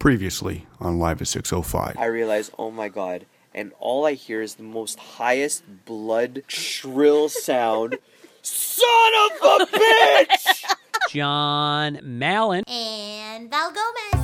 Previously on Live at 605. I realize, oh my god, and all I hear is the most highest blood shrill sound. Son of a bitch! John Mallon. And Val Gomez.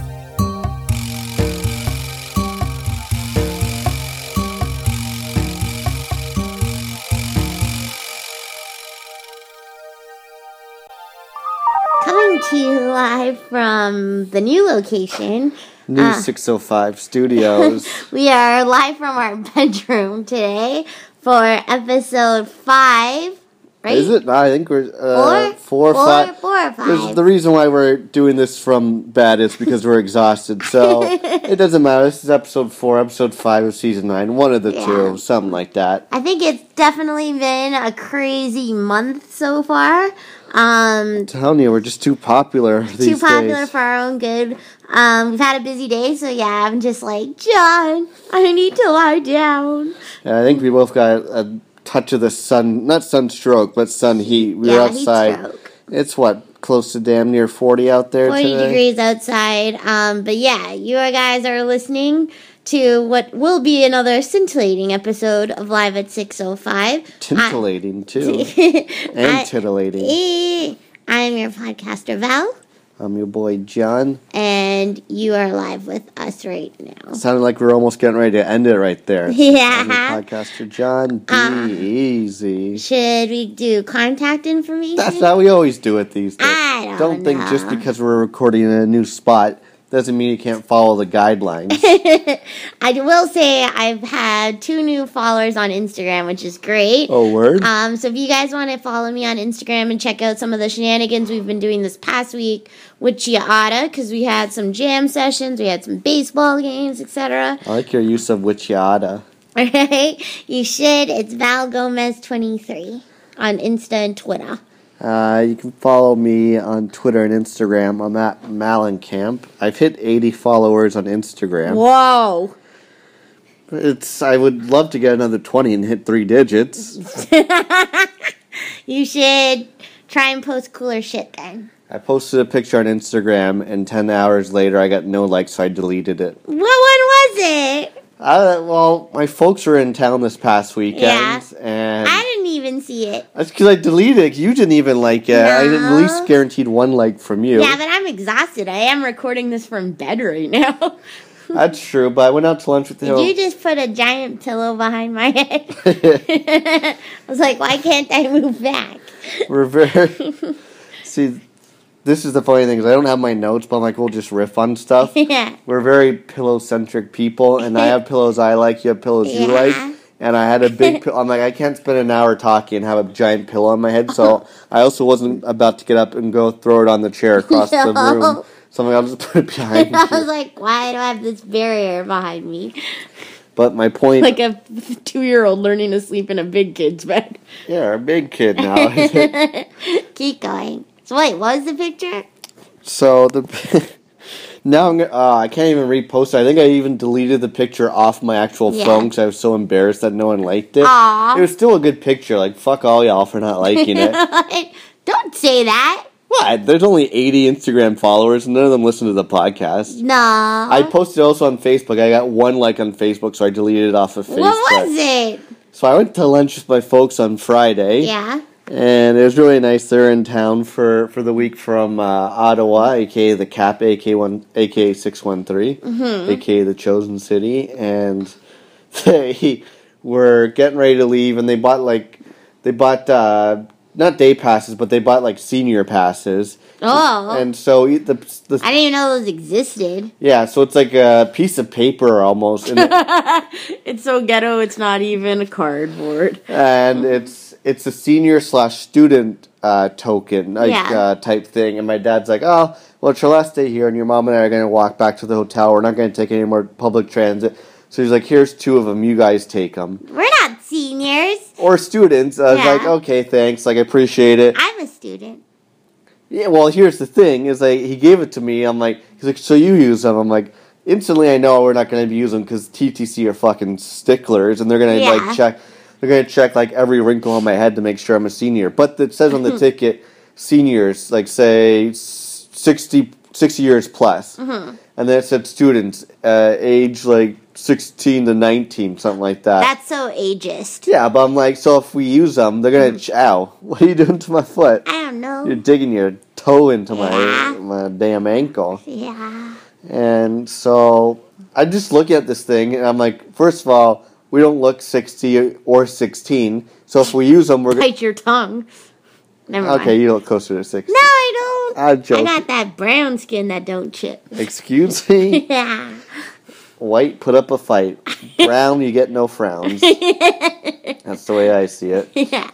To you live from the new location. New Uh. 605 Studios. We are live from our bedroom today for episode five. Right? Is it? I think we're uh, Four? four or Four- five. There's- five. The reason why we're doing this from bed is because we're exhausted. So it doesn't matter. This is episode four, episode five of season nine. One of the Yeah. two, something like that. I think it's definitely been a crazy month so far. Um, I'm telling you, we're just too popular these too popular days. for our own good. Um, we've had a busy day, so yeah, I'm just like, John, I need to lie down. Yeah, I think we both got a touch of the sun, not sunstroke, but sun heat. We yeah, were outside. stroke. It's what close to damn near forty out there 40 today. degrees outside. Um, but yeah, you guys are listening to what will be another scintillating episode of Live at 605. Tintillating too, I- and titillating. Eh, I'm your podcaster, Val, I'm your boy John. and you are live with us right now. Sounded like we are almost getting ready to end it right there. Yeah. I'm your podcaster John. Be Uh, easy. Should we do contact information? That's how we always do it these days. I don't don't think just because we're recording in a new spot doesn't mean you can't follow the guidelines. I will say I've had two new followers on Instagram, which is great. oh, word. Um, so if you guys want to follow me on Instagram and check out some of the shenanigans we've been doing this past week with Chiata, because we had some jam sessions, we had some baseball games, etc. I like your use of witchiata. Alright, you should. It's Val Gomez twenty three on Insta and Twitter. Uh, you can follow me on Twitter and Instagram. I'm at Malencamp. I've hit 80 followers on Instagram. Whoa! It's. I would love to get another 20 and hit three digits. You should try and post cooler shit then. I posted a picture on Instagram, and 10 hours later, I got no likes, so I deleted it. What one was it? Uh, well, my folks were in town this past weekend, Yeah. and I didn't even see it. that's because I deleted it. You didn't even like it. I at least guaranteed one like from you. Yeah, but I'm exhausted. I am recording this from bed right now. That's true, but I went out to lunch with Did you just put a giant pillow behind my head? I was like, why can't I move back? We're very. See, this is the funny thing is I don't have my notes, but I'm like, we'll just riff on stuff. yeah. We're very pillow centric people, and I have pillows I like, you have pillows you like. And I had a big. Pill- I'm like, I can't spend an hour talking and have a giant pillow on my head. So I also wasn't about to get up and go throw it on the chair across the room. So I'm like, I'll just put it behind I was like, why do I have this barrier behind me? But my point, Like a two year old learning to sleep in a big kid's bed. yeah, a big kid now. Keep going. So, wait, what was the picture? so the. Now I'm gonna, uh, I can't even repost it. I think I even deleted the picture off my actual Yeah. phone because I was so embarrassed that no one liked it. Aw. It was still a good picture. Like fuck all y'all for not liking it. Don't say that. What? There's only 80 Instagram followers, and none of them listen to the podcast. No. I posted also on Facebook. I got one like on Facebook, so I deleted it off of Facebook. what was it? So I went to lunch with my folks on Friday, Yeah. And it was really nice. They're in town for, for the week from uh, Ottawa, aka the Cap, aka one, aka six one three, Mm-hmm. aka the Chosen City, and they were getting ready to leave, and they bought like they bought uh, not day passes, but they bought like senior passes. Oh. And so the, the I didn't even know those existed. yeah, so it's like a piece of paper almost, It's so ghetto. It's not even a cardboard. and it's it's a senior slash student uh, token like Yeah. uh, type thing. And my dad's like, "Oh, well, it's your last day here, and your mom and I are going to walk back to the hotel. We're not going to take any more public transit." So he's like, "Here's two of them. You guys take them." We're not seniors. Or students. I was Yeah. like, "Okay, thanks. Like, I appreciate it." I'm a student. Yeah, well, here's the thing: is like he gave it to me. I'm like, he's like, so you use them? I'm like, instantly, I know we're not going to be using because TTC are fucking sticklers, and they're going to Yeah. like check. They're to check like every wrinkle on my head to make sure I'm a senior. But it says on the ticket, seniors, like say sixty six years plus, and then it said students uh, age like sixteen to nineteen, something like that. That's so ageist. yeah, but I'm like, so if we use them, they're gonna. ch Ow! What are you doing to my foot? I don't know. You're digging your toe into my Yeah. my damn ankle. yeah. And so I just look at this thing and I'm like, first of all, we don't look 60 or 16. So if we use them, we're going to. Bite your tongue. Never mind. Okay, you look closer to 60. No, I don't. Ah, I'm I got that brown skin that don't chip. Excuse me? Yeah. White, put up a fight. Brown, you get no frowns. That's the way I see it. Yeah.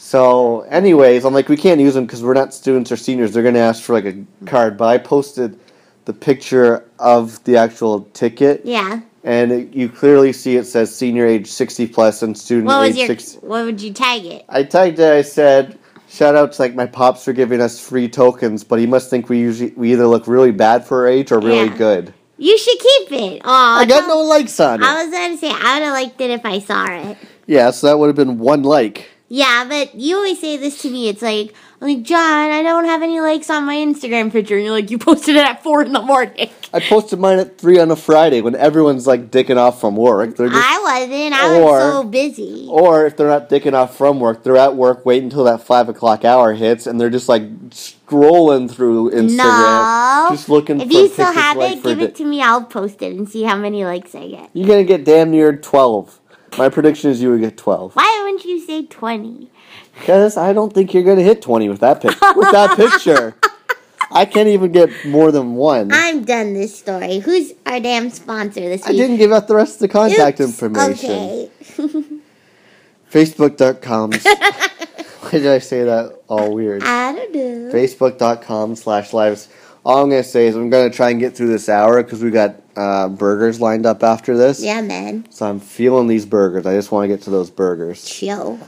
So, anyways, I'm like, we can't use them because we're not students or seniors. They're going to ask for like a card. But I posted the picture of the actual ticket. Yeah. And it, you clearly see it says senior age 60 plus and student What was age your? 60. What would you tag it? I tagged it. I said, "Shout out to like my pops for giving us free tokens, but he must think we usually we either look really bad for our age or really Yeah. good." You should keep it. Aw, I got no likes on it. I was gonna say I would have liked it if I saw it. yeah, so that would have been one like. Yeah, but you always say this to me. It's like, I'm like John, I don't have any likes on my Instagram picture, and you're like, you posted it at four in the morning. I posted mine at three on a Friday when everyone's like dicking off from work. They're just, I wasn't. I Or- was so busy. or if they're not dicking off from work, they're at work waiting until that five o'clock hour hits, and they're just like scrolling through Instagram, No. just looking If for you still have it, give it to me. I'll post it and see how many likes I get. You're gonna get damn near twelve. My prediction is you would get twelve. Why wouldn't you say 20? Because I don't think you're gonna hit twenty with that pic with that picture. I can't even get more than one. I'm done this story. Who's our damn sponsor this week? I didn't give out the rest of the contact Oops. information. Okay. Facebook.com. Why did I say that all weird? I don't know. Facebook.com slash lives. All I'm gonna say is I'm gonna try and get through this hour because we got uh, burgers lined up after this. Yeah, man. So I'm feeling these burgers. I just want to get to those burgers. Chill.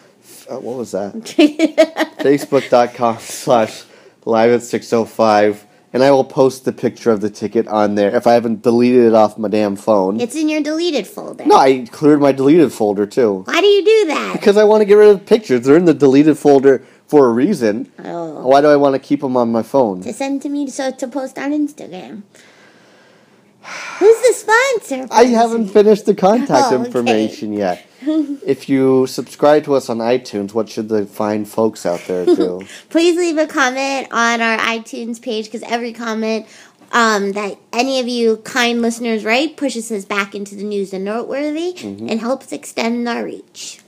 Uh, what was that? Facebook.com slash live at 605. And I will post the picture of the ticket on there if I haven't deleted it off my damn phone. it's in your deleted folder. no, I cleared my deleted folder too. Why do you do that? Because I want to get rid of pictures. They're in the deleted folder for a reason. Oh. Why do I want to keep them on my phone? To send to me so to post on Instagram. Who's the sponsor? I haven't finished the contact Oh, okay. information yet. if you subscribe to us on iTunes, what should the fine folks out there do? Please leave a comment on our iTunes page because every comment um, that any of you kind listeners write pushes us back into the news and noteworthy Mm-hmm. and helps extend our reach.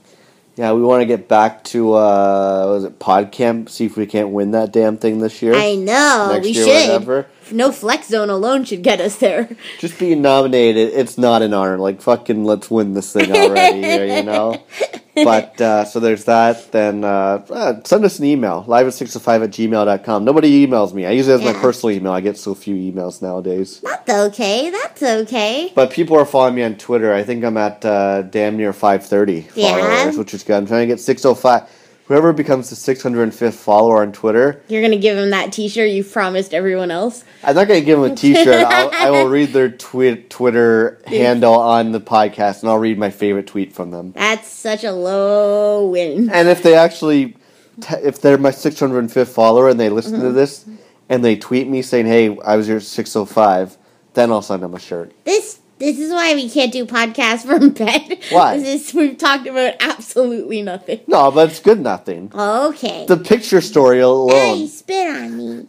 yeah, we want to get back to uh, was it PodCamp? See if we can't win that damn thing this year. I know Next we year, should. whatever. No flex zone alone should get us there. Just being nominated, it's not an honor. Like fucking, let's win this thing already. here, you know. But uh, so there's that. Then uh, uh, send us an email live at 605 at gmail.com. Nobody emails me. I use it as my personal email. I get so few emails nowadays. That's okay. That's okay. But people are following me on Twitter. I think I'm at uh, damn near 530 Yeah. followers, which is good. I'm trying to get 605. Whoever becomes the 605th follower on Twitter, You're gonna give him that T-shirt you promised everyone else. I'm not going to give them a T-shirt. I'll, I will read their twi- Twitter handle on the podcast, and I'll read my favorite tweet from them. That's such a low win. And if they actually, t- if they're my 605th follower and they listen Mm-hmm. to this, and they tweet me saying, "Hey, I was your 605," then I'll send them a shirt. This this is why we can't do podcasts from bed. Why? This is we've talked about absolutely nothing. No, but it's good nothing. Okay. The picture story alone. Hey, spit on me.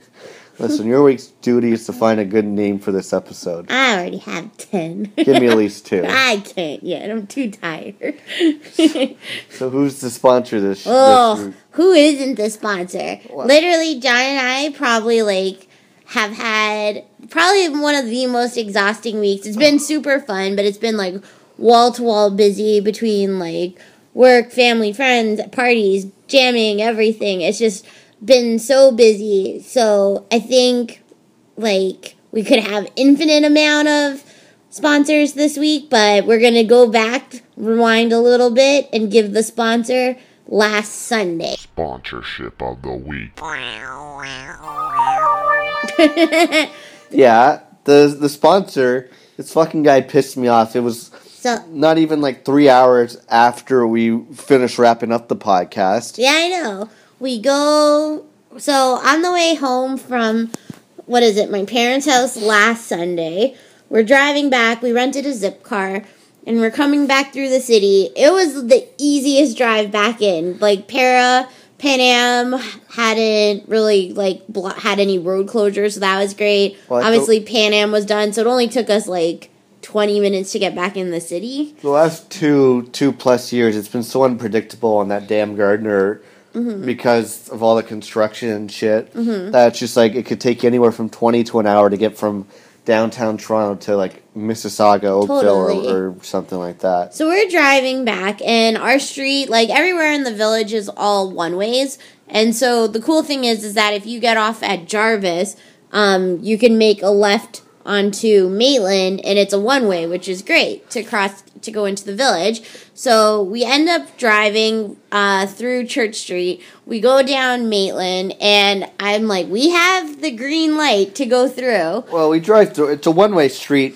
Listen, your week's duty is to find a good name for this episode. I already have ten. Give me at least two. I can't yet. I'm too tired. So who's the sponsor this, this Oh, week? who isn't the sponsor? Literally, John and I probably like have had probably one of the most exhausting weeks. It's been super fun, but it's been like wall to wall busy between like work, family, friends, parties, jamming, everything. It's just been so busy. So I think like we could have infinite amount of sponsors this week, but we're gonna go back, rewind a little bit, and give the sponsor last Sunday. Sponsorship of the week. Yeah, the the sponsor. This fucking guy pissed me off. It was So not even like three hours after we finished wrapping up the podcast. yeah, I know. We go. So on the way home from what is it? My parents' house last Sunday. We're driving back. We rented a zip car, and we're coming back through the city. It was the easiest drive back in. Like Para, Pan Am hadn't really like blo- had any road closures, so that was great. Well, Obviously, Pan Am was done, so it only took us like twenty minutes to get back in the city. The last two two plus years, it's been so unpredictable on that damn Gardiner Mm-hmm. because of all the construction and shit. That it's just like it could take you anywhere from twenty to an hour to get from downtown Toronto to like Mississauga, Oakville, Totally. or, or something like that. So we're driving back, and our street, like everywhere in the village, is all one ways. And so the cool thing is, is that if you get off at Jarvis, um, you can make a left onto Maitland, and it's a one way, which is great to cross to go into the village. So we end up driving uh, through Church Street. We go down Maitland, and I'm like, we have the green light to go through. Well, we drive through. It's a one way street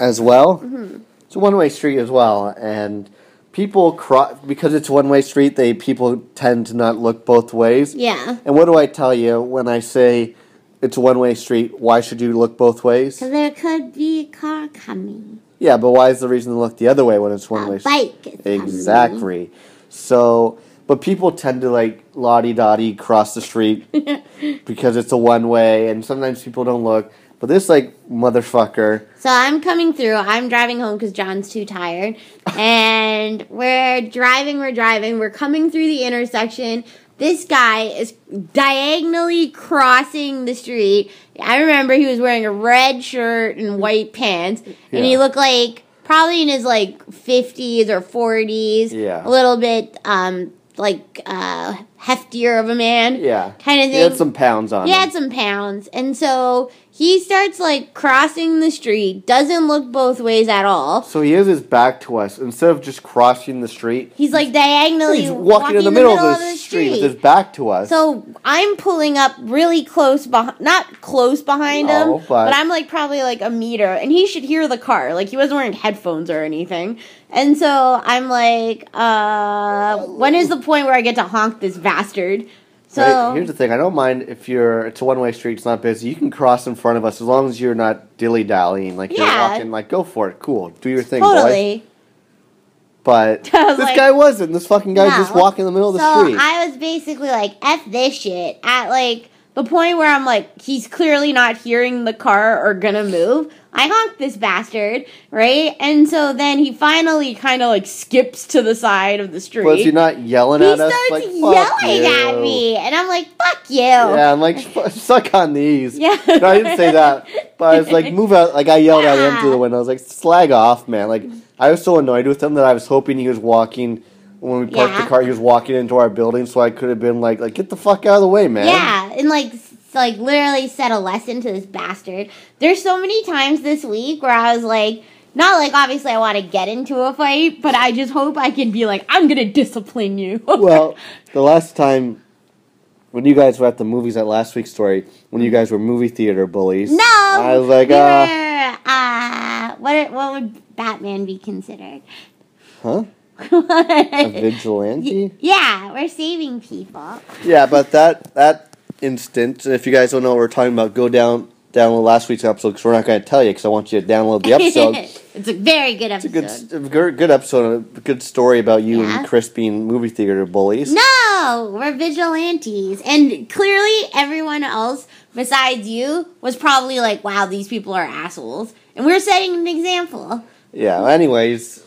as well. Mm-hmm. It's a one way street as well, and people cross because it's one way street. They people tend to not look both ways. Yeah, And what do I tell you when I say it's a one way street? Why should you look both ways? so there could be a car coming. Yeah, but why is the reason to look the other way when it's one A way? bike. Exactly. So, but people tend to like lottie dottie cross the street because it's a one way, and sometimes people don't look. But this like motherfucker. So I'm coming through. I'm driving home because John's too tired. And we're driving, we're driving. We're coming through the intersection. This guy is diagonally crossing the street. I remember he was wearing a red shirt and white pants. And he looked like probably in his like 50s or 40s. Yeah. A little bit um like uh heftier of a man. Yeah, Kind of thing. he had some pounds on He him. had some pounds. And so he starts like crossing the street, doesn't look both ways at all. So he has his back to us. Instead of just crossing the street, He's like diagonally he's walking, in the middle, of the, street, with his back to us. So I'm pulling up really close behind, not close behind No, him, but- but I'm like probably like a meter, and he should hear the car. Like he wasn't wearing headphones or anything. And so I'm like, uh, when is the point where I get to honk this bastard? So Right, here's the thing. I don't mind if you're it's a one way street, it's not busy. You can cross in front of us as long as you're not dilly dallying. Like you're Yeah. walking like go for it. Cool. Do your thing, boy. totally. But I was this like- guy wasn't. This fucking guy's just No. walking in the middle of the so street. I was basically like, F this shit at like the point where I'm like, he's clearly not hearing the car or gonna move. I honked this bastard, right? And so then he finally kind of like skips to the side of the street. Was he not yelling he at us? starts Like, yelling you. at me, and I'm like, "Fuck you!" Yeah, I'm like, suck on these. Yeah. No, I didn't say that. But I was like, move out. Like, I yelled at him through the window. I was like, slag off, man. Like, I was so annoyed with him that I was hoping he was walking, when we parked Yeah. the car, he was walking into our building so I could have been like, like, get the fuck out of the way, man. Yeah, and like like literally set a lesson to this bastard. There's so many times this week where I was like, not like obviously I want to get into a fight, but I just hope I can be like, I'm gonna discipline you. well, the last time when you guys were at the movies at last week's story, when you guys were movie theater bullies, no, I was like, we uh, were, uh, what what would Batman be considered? huh? A vigilante? yeah, we're saving people. Yeah, but that that instant, if you guys don't know what we're talking about, go down download last week's episode because we're not going to tell you because I want you to download the episode. it's a very good It's a episode. good, a good, good episode, a good story about you Yeah. and Chris being movie theater bullies. No, we're vigilantes. And clearly, everyone else besides you was probably like, wow, these people are assholes. And we're setting an example. Yeah. Anyways,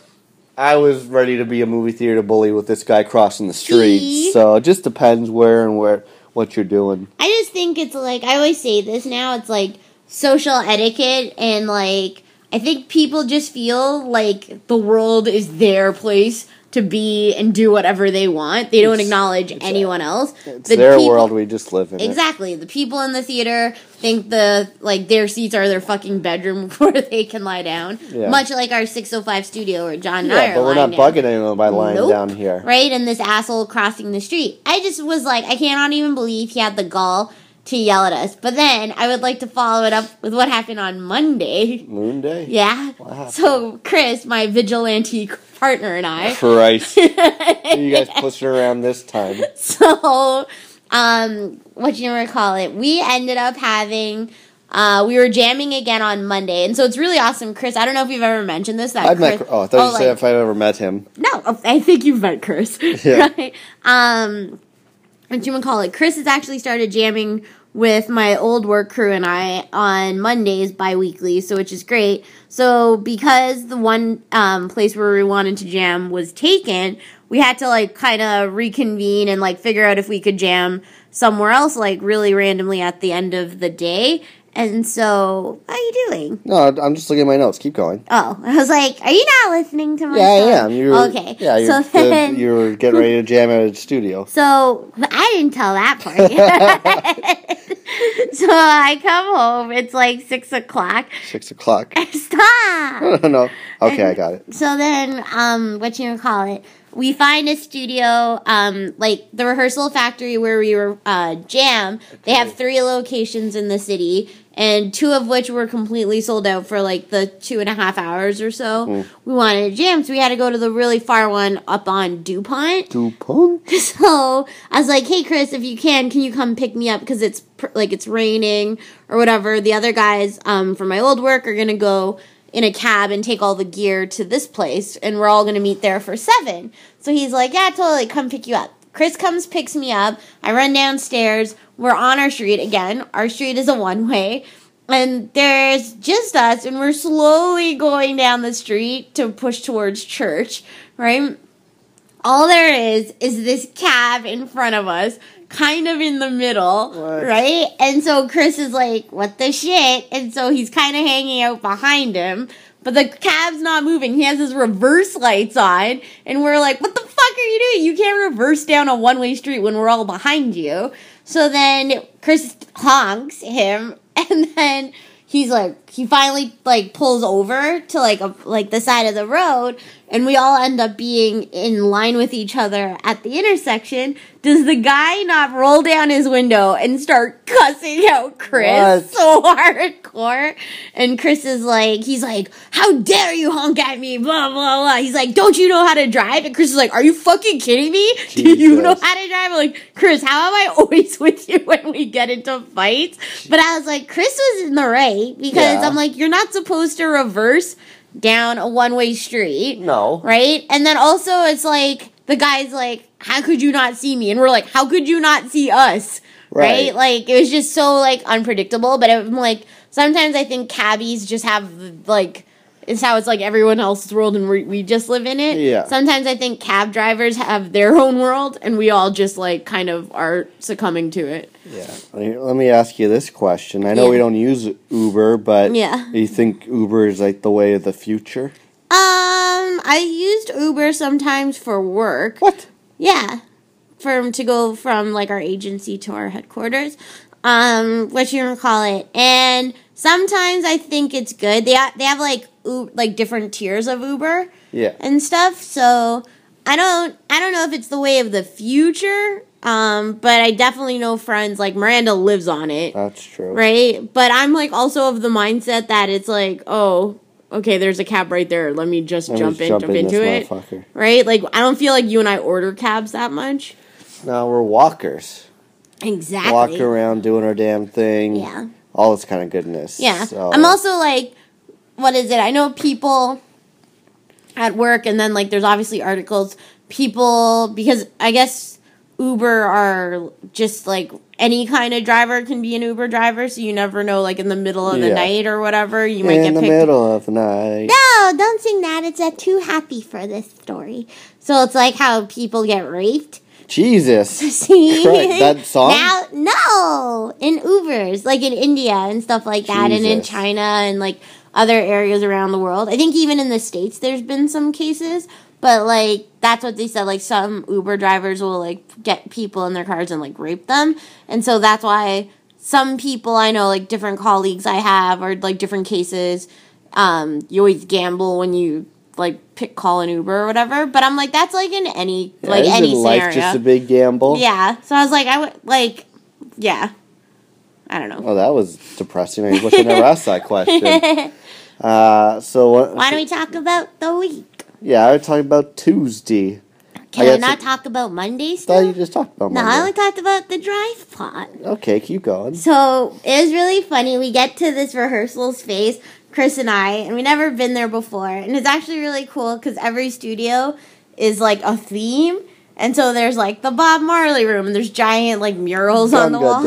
I was ready to be a movie theater bully with this guy crossing the street. So it just depends where and where what you're doing. I just think it's like, I always say this now, it's like social etiquette and like, I think people just feel like the world is their place to be and do whatever they want. They don't It's- acknowledge it's- anyone else. It's The their people- world. We just live in it. Exactly. The people in the theater think the like their seats are their fucking bedroom where they can lie down. Yeah. Much like our 605 studio where John and I Yeah, are but we're not down. bugging anyone by lying Nope. down here. Right? And this asshole crossing the street. I just was like, I cannot even believe he had the gall to yell at us. But then I would like to follow it up with what happened on Monday. Moon Day. Yeah. So Chris, my vigilante partner and I Christ. You guys pushing around this time? so um what do you recall it we ended up having Uh, we were jamming again on Monday, and so it's really awesome, Chris. I don't know if you've ever mentioned this. That I've met. Oh, I thought you said like- if I ever met him. no, I think you've met Chris. Yeah. right? Um, what you would call it? Chris has actually started jamming with my old work crew and I on Mondays bi-weekly, so which is great. So because the one um, place where we wanted to jam was taken, we had to like kind of reconvene and like figure out if we could jam somewhere else, like really randomly at the end of the day. And so, how are you doing? No, I'm just looking at my notes. Keep going. Oh, I was like, are you not listening to my Yeah, I am. You were, okay. Yeah, you're, so then, the, you were getting ready to jam at a studio. So I didn't tell that part so I come home. It's like six o'clock. Six o'clock. Stop. no, no, no. Okay, I got it. So then, um, what you call it? We find a studio, um, like the rehearsal factory where we were uh, jam. They have three locations in the city, and two of which were completely sold out for like the two and a half hours or so. We wanted to jam, so we had to go to the really far one up on Dupont. DuPont? So I was like, "Hey, Chris, if you can, can you come pick me up because it's pr- like it's raining or whatever." The other guys um, from my old work are gonna go in a cab and take all the gear to this place, and we're all gonna meet there for seven. So he's like, "Yeah, totally, come pick you up." Chris comes, picks me up. I run downstairs. We're on our street again. Our street is a one way. And there's just us, and we're slowly going down the street to push towards church, right? all there is is this cab in front of us, kind of in the middle, What? right? And so Chris is like, "What the shit?" And so he's kind of hanging out behind him, but the cab's not moving. He has his reverse lights on, and we're like, "What the fuck are you doing? You can't reverse down a one-way street when we're all behind you." So then Chris honks him, and then he's like he finally like pulls over to like a like the side of the road and we all end up being in line with each other at the intersection. Does the guy not roll down his window and start cussing out chris What? so hardcore? And chris is like he's like how dare you honk at me blah blah blah. He's like don't you know how to drive? And chris is like are you fucking kidding me? Do you know how to drive? I'm like chris how am i always with you when we get into fights? But i was like chris was in the right because Yeah. i'm like you're not supposed to reverse down a one-way street No. right and then also it's like the guy's like how could you not see me and we're like how could you not see us right, Right. like it was just so like unpredictable but i'm like sometimes i think cabbies just have like it's how it's like everyone else's world and we, we just live in it Yeah. sometimes i think cab drivers have their own world and we all just like kind of are succumbing to it Yeah. Let me- ask you this question. I know Yeah. we don't use Uber, but Yeah. do you think Uber is like the way of the future? um i used uber sometimes for work What? Yeah, For to go from like our agency to our headquarters, um, what you gonna call it? And sometimes I think it's good. They ha- they have like U- like different tiers of Uber Yeah. and stuff. So I don't I don't know if it's the way of the future. Um, but I definitely know friends like Miranda lives on it, That's true. right? But I'm like also of the mindset that it's like, oh, okay, there's a cab right there. Let me just Let me jump just in, jump, this into it right? Like I don't feel like you and I order cabs that much. No, we're walkers. Exactly. Walk around doing our damn thing. Yeah. All this kind of goodness. Yeah. So- I'm also like, what is it? I know people at work, and then like there's obviously articles. People because I guess Uber are just like any kind of driver can be an Uber driver, so you never know. Like in the middle of the Yeah. night or whatever, you might in get in the picked. middle of the night. No, don't sing that. It's uh, too happy for this story. So it's like how people get raped. Jesus. See that song? Now, no, in Ubers, like in India and stuff like that, and in China and like other areas around the world. I think even in the states, there's been some cases, but like that's what they said. Like some Uber drivers will like get people in their cars and like rape them, and so that's why some people I know, like different colleagues I have, or like different cases. Um, you always gamble when you like pick call an Uber or whatever. But I'm like, that's like in any Yeah, like any life scenario. just a big gamble? Yeah. So I was like, I would like, yeah. I don't know. Oh, that was depressing. I wish I never asked that question. Uh, so what? Why don't we talk about the week? Yeah, I was talking about Tuesday. Can I I, not some- talk about Monday I thought you just talked about Monday. No, I only talked about the drive pod. Okay, keep going. So it was really funny. We get to this rehearsal space, Chris and I, and we never been there before. And it's actually really cool because every studio is like a theme. And so there's like the Bob Marley room, and there's giant like murals on the wall.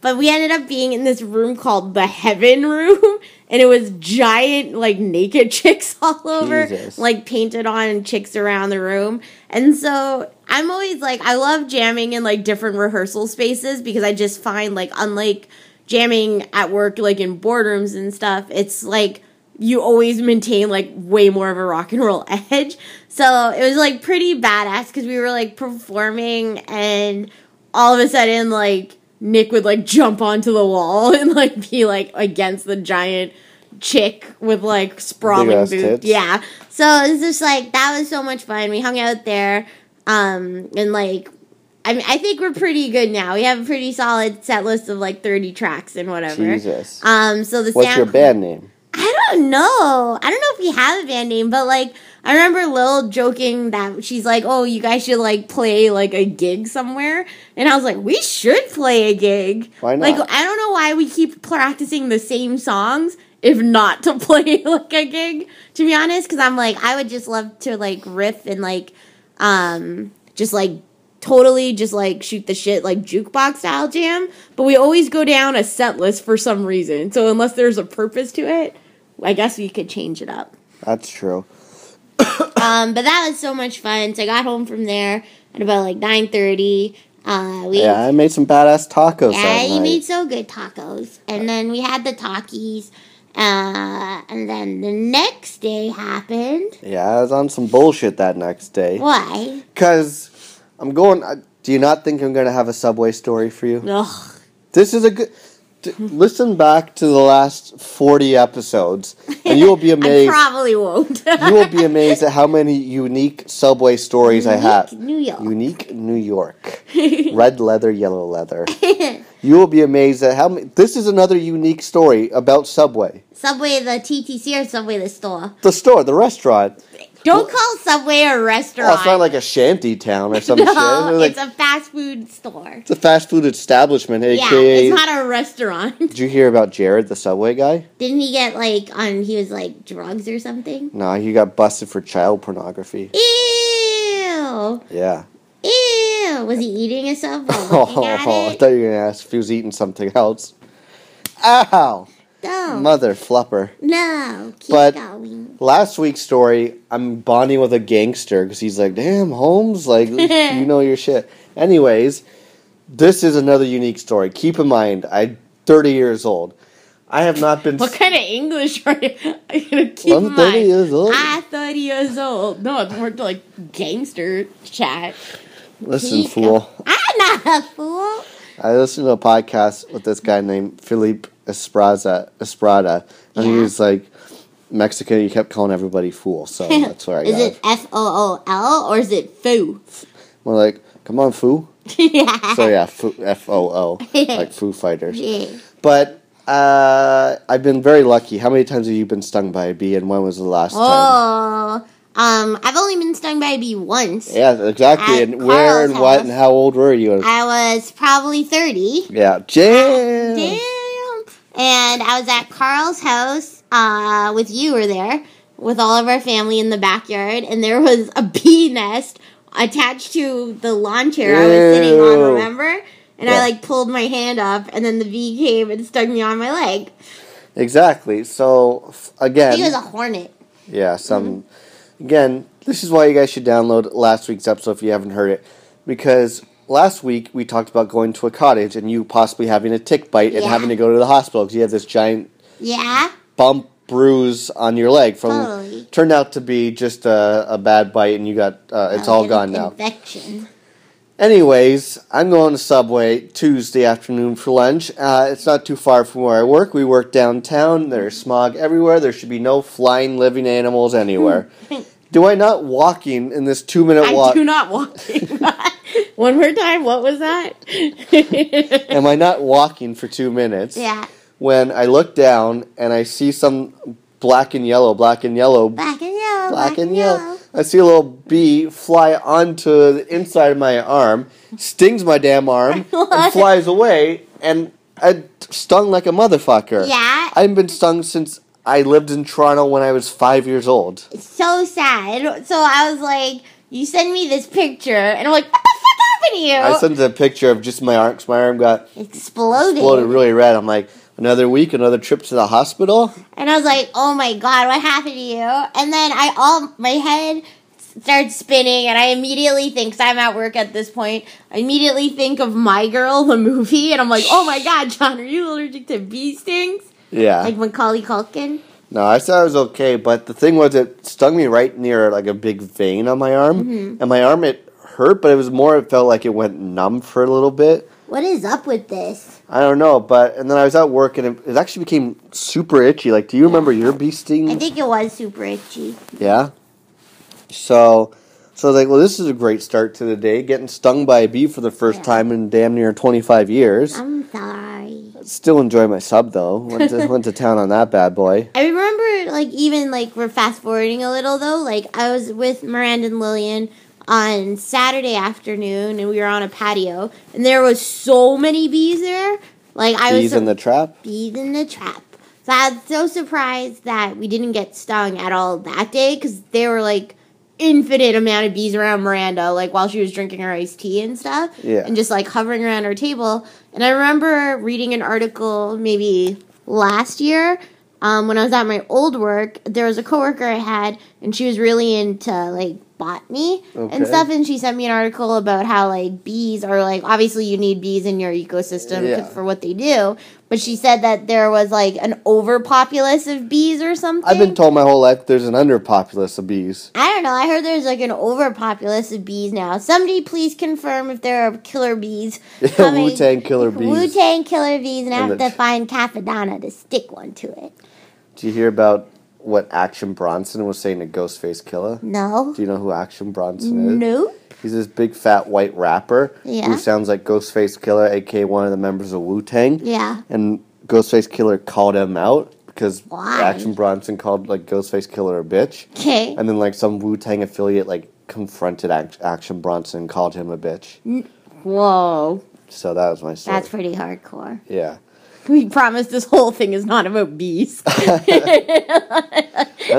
But we ended up being in this room called the Heaven Room, and it was giant like naked chicks all over, Jesus. like painted on chicks around the room. And so I'm always like, I love jamming in like different rehearsal spaces because I just find like, unlike jamming at work, like in boardrooms and stuff, it's like you always maintain like way more of a rock and roll edge. So it was like pretty badass because we were like performing and all of a sudden like Nick would like jump onto the wall and like be like against the giant chick with like sprawling Big-ass tits. Yeah. So it was just like that was so much fun. We hung out there, um, and like I mean I think we're pretty good now. We have a pretty solid set list of like thirty tracks and whatever. Jesus. Um, so the What's sound your band name? I don't know. I don't know if we have a band name, but like I remember Lil joking that she's like, "Oh, you guys should like play like a gig somewhere," and I was like, "We should play a gig." Why not? Like? I don't know why we keep practicing the same songs if not to play like a gig. To be honest, because I'm like I would just love to like riff and like um just like totally just like shoot the shit like jukebox style jam but we always go down a set list for some reason so unless there's a purpose to it i guess we could change it up That's true. um but that was so much fun so i got home from there at about like 9.30 uh we Yeah, I made some badass tacos yeah, you made so good tacos. And then we had the talkies. Uh, and then the next day happened. yeah, I was on some bullshit that next day. Why? Because I'm going. I- Do you not think I'm going to have a Subway story for you? No. This is a good. d- listen back to the last 40 episodes, and you will be I amazed. probably won't. you will be amazed at how many unique Subway stories I have. New York. Unique New York. Red leather, yellow leather. You will be amazed at how many. This is another unique story about Subway. Subway the TTC or Subway the store? The store, the restaurant. Don't call Subway a restaurant. Oh, it's not like a shanty town or some no, shit. It's, like, it's a fast food store. it's a fast food establishment, Yeah, aka. it's not a restaurant. Did you hear about Jared, the Subway guy? Didn't he get like on? He was like drugs or something. No, he got busted for child pornography. Ew! Yeah. Ew! Was he eating a while Oh, I thought you were gonna ask if he was eating something else. Ow! Don't. Mother flupper. No, keep But- going. Last week's story, I'm bonding with a gangster because he's like, "Damn, Holmes, like you know your shit." Anyways, this is another unique story. Keep in mind, I'm 30 years old. I have not been. What kind of English are you, you gonna keep I'm in 30 mind? years old. Ah, 30 years old. No, it's more like gangster chat. Listen, Keep fool. I'm not a fool. I listened to a podcast with this guy named Philippe Espraza, Esprada, and he was like Mexican. He kept calling everybody fool, so that's where I Is got it it. F O O L or is it foo? We're like, come on, foo. yeah. So yeah, F O O, like Foo Fighters. Yeah. But uh, I've been very lucky. How many times have you been stung by a bee, and when was the last time? Um, I've only been stung by a bee once. Yeah, exactly. And where Carl's and what and how old were you? I was probably thirty. yeah, jam. Damn. And I was at Carl's house uh, with you were there with all of our family in the backyard, and there was a bee nest attached to the lawn chair I was sitting on. Remember? And Yeah. I like pulled my hand up, and then the bee came and stung me on my leg. Exactly. So f- I again, think it was a hornet. Yeah, some. Again, this is why you guys should download last week's episode if you haven't heard it, because last week we talked about going to a cottage and you possibly having a tick bite and Yeah. having to go to the hospital because you had this giant Yeah. bump bruise on your leg from Totally. turned out to be just a, a bad bite and you got uh, it's I all gone an now. Infection. Anyways, I'm going to Subway Tuesday afternoon for lunch. Uh, it's not too far from where I work. We work downtown. There's smog everywhere. There should be no flying living animals anywhere. Do I not walking in this two minute I walk? do not walking. One more time. What was that? Am I not walking for two minutes? Yeah. When I look down and I see some black and yellow, black and yellow, Black and yellow. black and yellow, I see a little bee fly onto the inside of my arm, stings my damn arm, and flies away. And I stung like a motherfucker. Yeah. I haven't been stung since I lived in Toronto when I was five years old. so sad. So I was like, you send me this picture, and I'm like, what the fuck happened to you? I sent a picture of just my arm. My arm got Exploded. exploded really red. I'm like, another week, another trip to the hospital. And I was like, oh my god, what happened to you? And then I all my head starts spinning, and I immediately think, because I'm at work at this point, I immediately think of My Girl, the movie, and I'm like, oh my god, John, are you allergic to bee stings? Yeah. Like Macaulay Culkin. No, I said I was okay, but the thing was, it stung me right near like a big vein on my arm, Mm-hmm. and my arm it hurt, but it was more. It felt like it went numb for a little bit. What is up with this? I don't know, but and then I was at work, and it, it actually became super itchy. Like, do you remember your bee sting? I think it was super itchy. Yeah. So, so I was like, well, this is a great start to the day. Getting stung by a bee for the first Yeah. time in damn near twenty five years. I'm sorry. Still enjoy my sub though. Went to, went to town on that bad boy. I remember, like, even like we're fast forwarding a little though. Like, I was with Miranda and Lillian on Saturday afternoon, and we were on a patio, and there was so many bees there. Like, I was Bees so- in the trap. bees in the trap. So I was so surprised that we didn't get stung at all that day because there were like infinite amount of bees around Miranda, like while she was drinking her iced tea and stuff, Yeah. and just like hovering around our table. And I remember reading an article maybe last year. Um, when I was at my old work, there was a coworker I had, and she was really into like botany Okay. and stuff. And she sent me an article about how like bees are like obviously you need bees in your ecosystem Yeah. for what they do. But she said that there was like an overpopulace of bees or something. I've been told my whole life there's an underpopulace of bees. I don't know. I heard there's like an overpopulace of bees now. Somebody please confirm if there are killer bees. coming. Wu Tang killer bees. Wu Tang killer bees, and I have the- to find Cappadonna to stick one to it. Did you hear about what Action Bronson was saying to Ghostface Killah? No. Do you know who Action Bronson is? Nope. He's this big fat white rapper Yeah. who sounds like Ghostface Killah, aka one of the members of Wu Tang. Yeah. And Ghostface Killah called him out because? Action Bronson called like Ghostface Killah a bitch. Okay. And then like some Wu Tang affiliate like confronted Ac- Action Bronson and called him a bitch. Whoa. So that was my story. That's pretty hardcore. yeah. We promise this whole thing is not about bees. I'm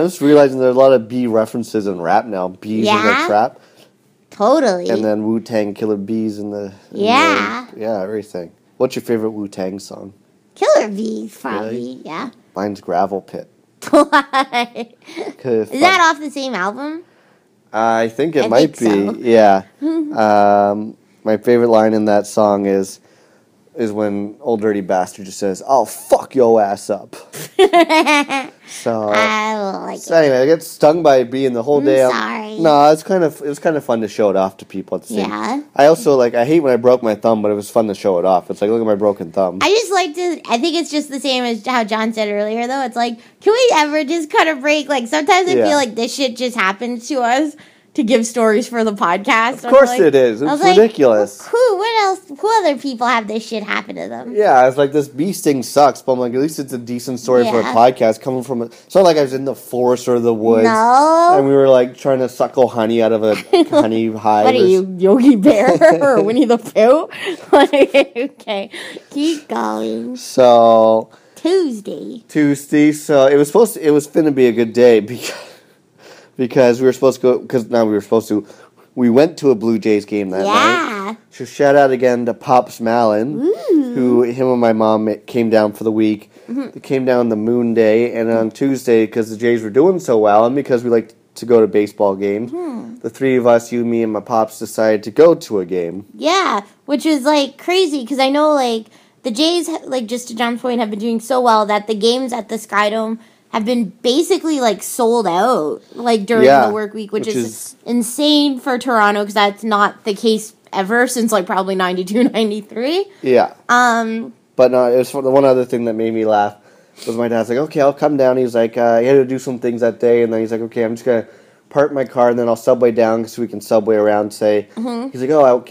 just realizing there's a lot of bee references in rap now. Bees in the trap. Totally. And then Wu Tang Killer Bees in the. in the- Yeah. yeah, everything. What's your favorite Wu Tang song? killer bees, probably. Yeah. Mine's Gravel Pit. Why? Is Is that off the same album? I think it I might think be. so. Yeah. um, my favorite line in that song is is when old dirty bastard just says, "I'll fuck your ass up." So, I uh, like so anyway, I get stung by a bee, and the whole I'm day. sorry. No, it's kind of it was kind of fun to show it off to people at the same. Yeah. I also like I hate when I broke my thumb, but it was fun to show it off. It's like look at my broken thumb. I just like to. I think it's just the same as how John said earlier, though. It's like, can we ever just cut a break? Like sometimes I Yeah. feel like this shit just happens to us to give stories for the podcast. of course it is. It's ridiculous. who? What else? Who other people have this shit happen to them? Yeah, it's like this bee sting sucks, but I'm like, at least it's a decent story for a podcast coming from. A, it's not like I was in the forest or the woods, No. and we were like trying to suckle honey out of a honey hive. what are you, Yogi Bear or Winnie the Pooh? okay, keep going. So Tuesday. Tuesday, so it was supposed to. It was finna be a good day because because we were supposed to go. Because now we were supposed to. We went to a Blue Jays game that night. Yeah. So shout out again to Pops Malin, who him and my mom came down for the week. Mm-hmm. They came down the Moon Day, and on Tuesday, because the Jays were doing so well, and because we like to go to baseball games, Hmm. the three of us, you, me, and my pops, decided to go to a game. Yeah, which is like crazy because I know like the Jays, like just to John's point, have been doing so well that the games at the Skydome have been basically like sold out like during Yeah, the work week, which, which is, is- insane for Toronto because that's not the case ever since like probably 92, 93. Yeah, Um, but no, it was the one other thing that made me laugh was my dad's like, "Okay, I'll come down." He's like, uh, "He had to do some things that day," and then he's like, "Okay, I'm just gonna." Park my car and then I'll subway down so we can subway around. Say Mm-hmm. he's like, oh, I'll,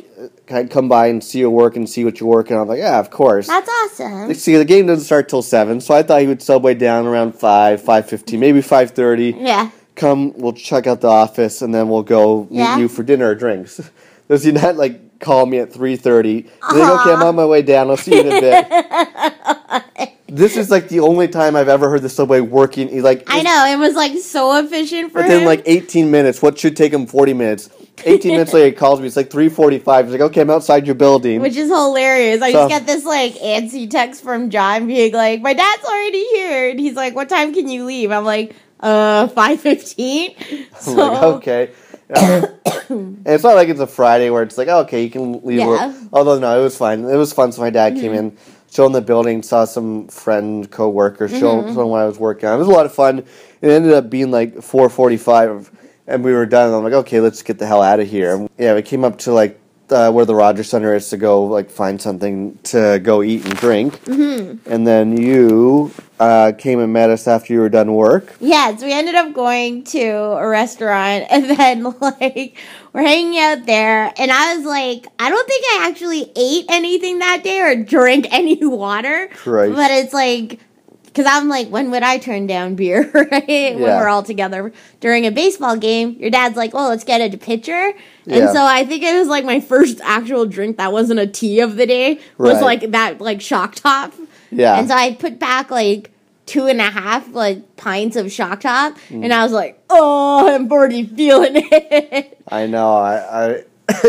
can I come by and see your work and see what you're working? on? I'm like, yeah, of course. that's awesome. See, the game doesn't start till seven, so I thought he would subway down around five, five fifteen, maybe five thirty. Yeah. come, we'll check out the office, and then we'll go meet Yeah. you for dinner or drinks. Does he not like call me at three thirty? Like, okay, I'm on my way down. I'll see you in a bit. this is like the only time I've ever heard the subway working. Like I know it was like so efficient for within him. like 18 minutes. What should take him 40 minutes? 18 minutes later, he calls me. It's like 3:45. He's like, "Okay, I'm outside your building." which is hilarious. I So- just get this like antsy text from John being like, "My dad's already here," and he's like, "What time can you leave?" I'm like, "Uh, five 15. I'm like, okay. and it's not like it's a Friday where it's like, okay, you can leave. Yeah. Mm-hmm. Although no, it was fine. It was fun. So my dad came in, showing the building, saw some friend co-workers, showing Mm-hmm. showing what I was working on. It was a lot of fun. It ended up being like four forty-five, and we were done. I'm like, okay, let's get the hell out of here. And yeah, we came up to like. Uh, where the Rogers Center is to go, like find something to go eat and drink, mm-hmm. and then you uh, came and met us after you were done work. Yeah, so we ended up going to a restaurant and then like we're hanging out there and I was like, I don't think I actually ate anything that day or drank any water. Christ. But it's like because I'm like, when would I turn down beer, right? When we're all together during a baseball game, your dad's like, well, let's get a pitcher. Yeah. And so I think it was like my first actual drink that wasn't a tea of the day, was Right. like that, like shock top. Yeah. And so I put back like two and a half like pints of shock top, Mm. and I was like, oh, I'm already feeling it. I know. I, I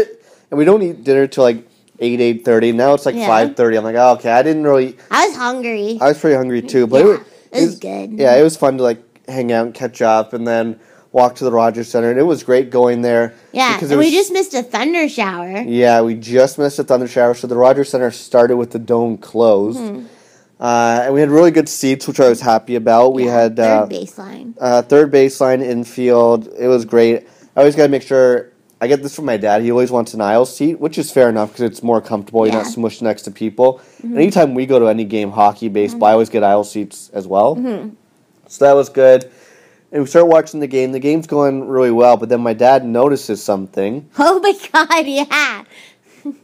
and we don't eat dinner till like eight eight thirty. Now it's like Yeah. five thirty. I'm like, oh, okay. I didn't really. I was hungry. I was pretty hungry too, but Yeah, it, was, it was good. Yeah, it was fun to like hang out and catch up, and then walk to the Rogers Center, and it was great going there. yeah, because and it we just missed a thunder shower. Yeah, we just missed a thunder shower, so the Rogers Center started with the dome closed. Mm-hmm. Uh, and we had really good seats, which I was happy about. We Yeah, had third uh, baseline. uh, third baseline infield. It was great. I always got to make sure. I get this from my dad. He always wants an aisle seat, which is fair enough because it's more comfortable. You're not smushed next to people. Mm-hmm. Anytime we go to any game, hockey, baseball, I always get aisle seats as well. So that was good. And we start watching the game. The game's going really well, but then my dad notices something. Oh my god, yeah.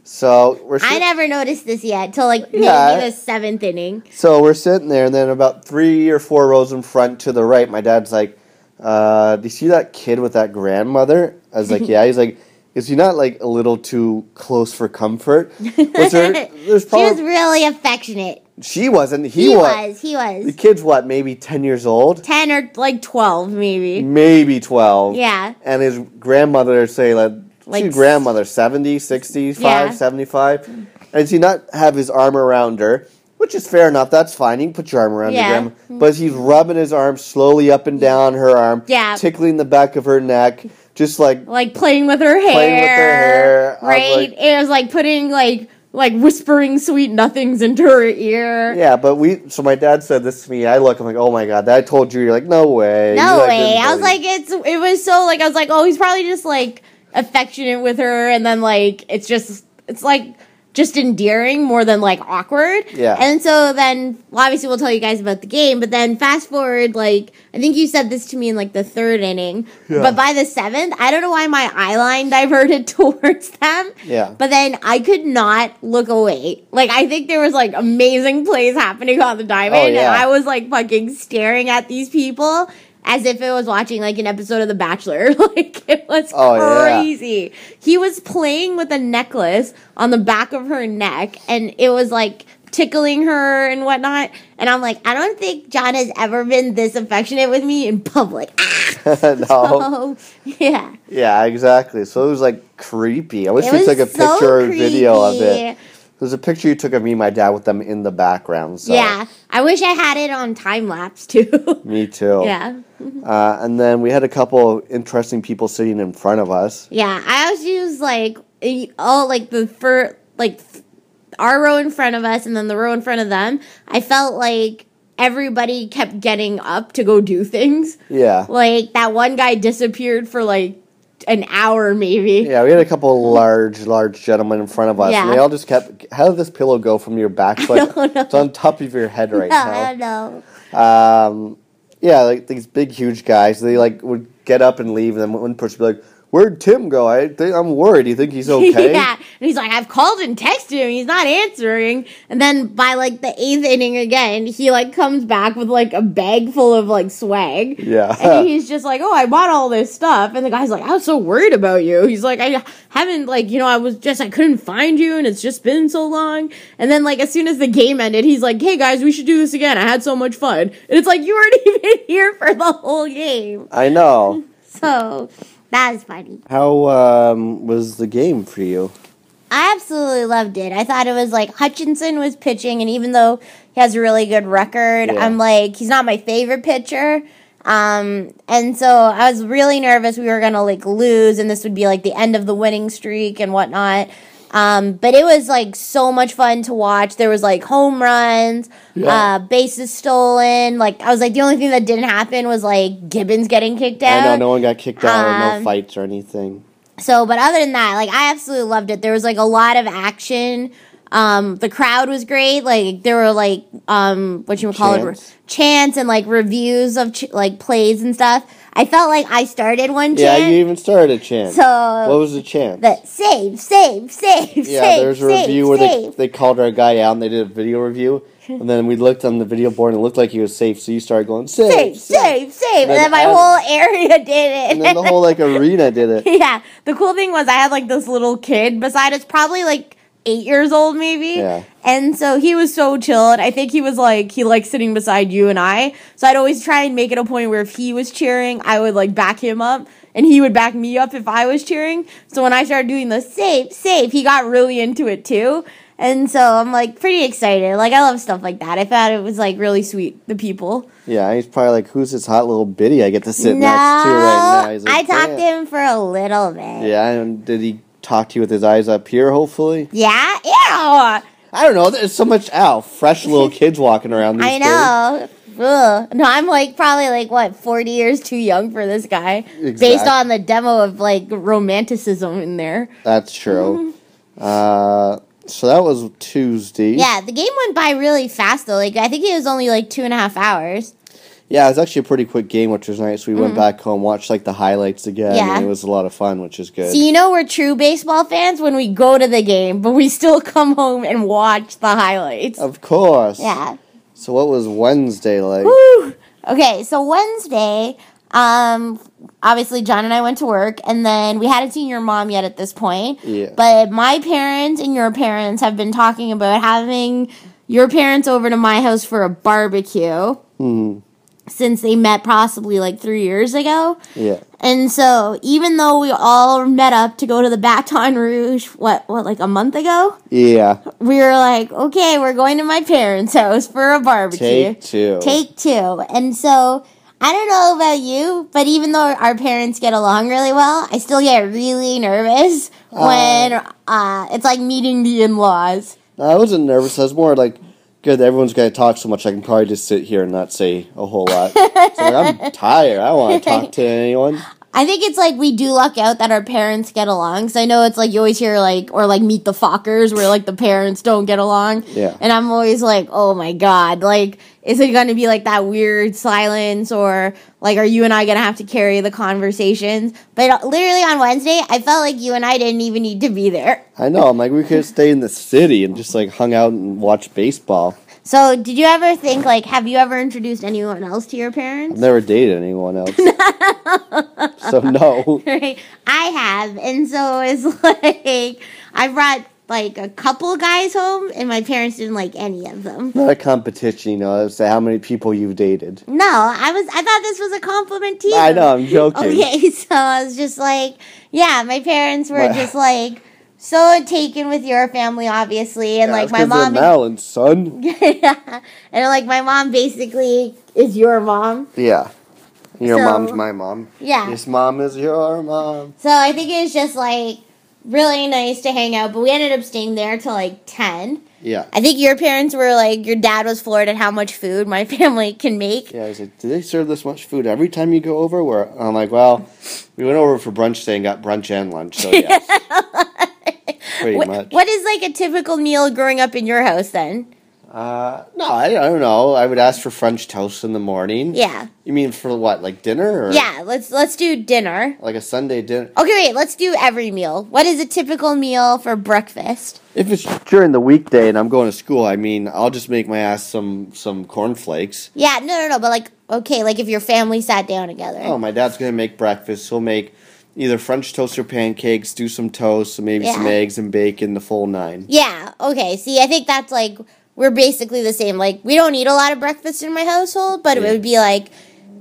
So we're I never noticed this yet till like Yeah. maybe the seventh inning. So we're sitting there, and then about three or four rows in front to the right, my dad's like, uh, "Do you see that kid with that grandmother?" I was like, mm-hmm. "Yeah." He's like, "Is he not like a little too close for comfort?" Was there? There's she was really affectionate. she wasn't. He, He, was. was. He was. The kid's what? Maybe ten years old, Ten or like twelve, maybe. maybe twelve. Yeah. And his grandmother say like, Like like grandmother 70, 65, Yeah. 75. And does he not have his arm around her? Which is fair enough. That's fine. You can put your arm around Yeah. your grandma. But he's mm-hmm. rubbing his arm slowly up and down her arm, Yeah. tickling the back of her neck, just like Like playing with her hair. Playing with her hair. Right? like- it was like putting like like whispering sweet nothings into her ear. yeah. But we. So my dad said this to me. I look. I'm like, oh my god. That I told you. You're like, no way. No like, way. I was like, it's it was so like I was like, oh, he's probably just like affectionate with her, and then like it's just it's like just endearing more than like awkward. Yeah. And so then well, obviously we'll tell you guys about the game, but then fast forward like I think you said this to me in like the third inning, Yeah. but by the seventh, I don't know why my eye line diverted towards them. Yeah. But then I could not look away. Like I think there was like amazing plays happening on the diamond, Oh, yeah. and I was like fucking staring at these people as if it was watching like an episode of The Bachelor. like it was Oh, yeah. crazy. He was playing with a necklace on the back of her neck, and it was like tickling her and whatnot. And I'm like, I don't think John has ever been this affectionate with me in public. no. Oh, yeah. Yeah, exactly. So it was like creepy. I wish It we was took a so picture or video of it. There's a picture you took of me and my dad with them in the background. So. Yeah. I wish I had it on time lapse too. Me too. yeah. Uh, and then we had a couple interesting people sitting in front of us. Yeah, I always use like all like the fir like our row in front of us and then the row in front of them. I felt like everybody kept getting up to go do things. Yeah. Like that one guy disappeared for like an hour maybe. Yeah, we had a couple large, large gentlemen in front of us, Yeah. and they all just kept. How did this pillow go from your back? It's like it's on top of your head right I now. I don't know. Um, yeah, like these big, huge guys. They like would get up and leave, and then one person would be like, Where'd Tim go? I think I'm worried. Do you think he's okay? yeah. And he's like, I've called and texted him. He's not answering. And then by like the eighth inning again, he like comes back with like a bag full of like swag. Yeah. And he's just like, oh, I bought all this stuff. And the guy's like, I was so worried about you. He's like, I haven't like, you know, I was just, I couldn't find you and it's just been so long. And then like, as soon as the game ended, he's like, hey guys, we should do this again. I had so much fun. And it's like, you weren't even here for the whole game. I know. So that was funny. How um, was the game for you? I absolutely loved it. I thought it was like Hutchison was pitching, and even though he has a really good record, Yeah. I'm like, he's not my favorite pitcher. Um, and so I was really nervous we were gonna like lose, and this would be like the end of the winning streak and whatnot. Um, but it was like so much fun to watch. There was like home runs, Yeah. uh, bases stolen. Like I was like the only thing that didn't happen was like Gibbons getting kicked out. I know no one got kicked out or no Um, fights or anything. So, but other than that, like I absolutely loved it. There was like a lot of action. Um, the crowd was great. Like there were like um, what you would call Chants. it, chants and like reviews of ch- like plays and stuff. I felt like I started one Yeah, you even started a chant. so what was the chant? the save, save, save, yeah, save, there's a save, review where they, save. they called our guy out and they did a video review. And then we looked on the video board and it looked like he was safe, so you started going, save, save, save, save, and then then my Adam- whole area did it. And then the whole like arena did it. yeah. The cool thing was I had like this little kid beside us, probably like eight years old, maybe. Yeah. And so he was so chilled. I think he was like he liked sitting beside you and I. So I'd always try and make it a point where if he was cheering, I would like back him up. And he would back me up if I was cheering. So when I started doing the save, save, he got really into it too. And so I'm like pretty excited. Like I love stuff like that. I thought it was like really sweet, the people. Yeah, he's probably like, who's this hot little bitty I get to sit no, next to right now? He's I like, talked to him for a little bit. Yeah, and did he talk to you with his eyes up here, hopefully? Yeah? Ew! I don't know, there's so much, ow, fresh little kids walking around these I know. Ugh. No, I'm like probably like what, 40 years too young for this guy. Based on the demo of like romanticism in there. That's true. Uh, so that was Tuesday. Yeah, the game went by really fast though. Like I think it was only like two and a half hours. Yeah, it was actually a pretty quick game, which was nice. We went back home, watched like the highlights again, Mm-hmm. Yeah. and it was a lot of fun, which is good. So you know we're true baseball fans when we go to the game, but we still come home and watch the highlights. of course. Yeah. So what was Wednesday like? Woo! Okay, so Wednesday, um, obviously John and I went to work, and then we hadn't seen your mom yet at this point. Yeah. But my parents and your parents have been talking about having your parents over to my house for a barbecue Hmm. Since they met possibly like three years ago. Yeah. And so even though we all met up to go to the Baton Rouge, what, what, like a month ago? Yeah. We were like, okay, we're going to my parents' house for a barbecue. Take two. Take two. And so I don't know about you, but even though our parents get along really well, I still get really nervous when uh, it's like meeting the in laws. I wasn't nervous. I was more like, good, everyone's going to talk so much, I can probably just sit here and not say a whole lot. so like, I'm tired. I don't want to talk to anyone. I think it's like we do luck out that our parents get along. Because I know it's like you always hear like, or like meet the Fockers where like the parents don't get along. Yeah. And I'm always like, oh my God, like, is it going to be like that weird silence or like, are you and I going to have to carry the conversations? But uh, literally on Wednesday, I felt like you and I didn't even need to be there. I know. I'm like, we could stay in the city and just like hung out and watch baseball. So did you ever think like, have you ever introduced anyone else to your parents? I've never dated anyone else. so no. Right? I have, and so it's like I brought like a couple guys home, and my parents didn't like any of them. Not a competition, you know. It's how many people you've dated. No, I was. I thought this was a compliment to you. I know. I'm joking. Okay, so I was just like, yeah, my parents were just like so taken with your family, obviously, and like my mom. and son. yeah, and like my mom basically is your mom. Yeah. Your So- mom's my mom. Yeah. This mom is your mom. So I think it was just like really nice to hang out, but we ended up staying there till like ten. Yeah. I think your parents were like, your dad was floored at how much food my family can make. Yeah, I was like, do they serve this much food every time you go over? Where I'm like, well, we went over for brunch today and got brunch and lunch, so yes. Pretty What, much. what is like a typical meal growing up in your house then? Uh, no, I, I don't know. I would ask for French toast in the morning. Yeah. You mean for what, like dinner or Yeah, let's let's do dinner. like a Sunday dinner? Okay, wait, let's do every meal. What is a typical meal for breakfast? If it's during the weekday and I'm going to school, I mean, I'll just make my ass some some cornflakes. Yeah, no, no, no, but like, okay, like if your family sat down together. Oh, my dad's gonna make breakfast. He'll make either French toast or pancakes, do some toast, maybe some eggs and bacon, the full nine. Yeah, okay. See, I think that's like we're basically the same. Like we don't eat a lot of breakfast in my household, but it would be like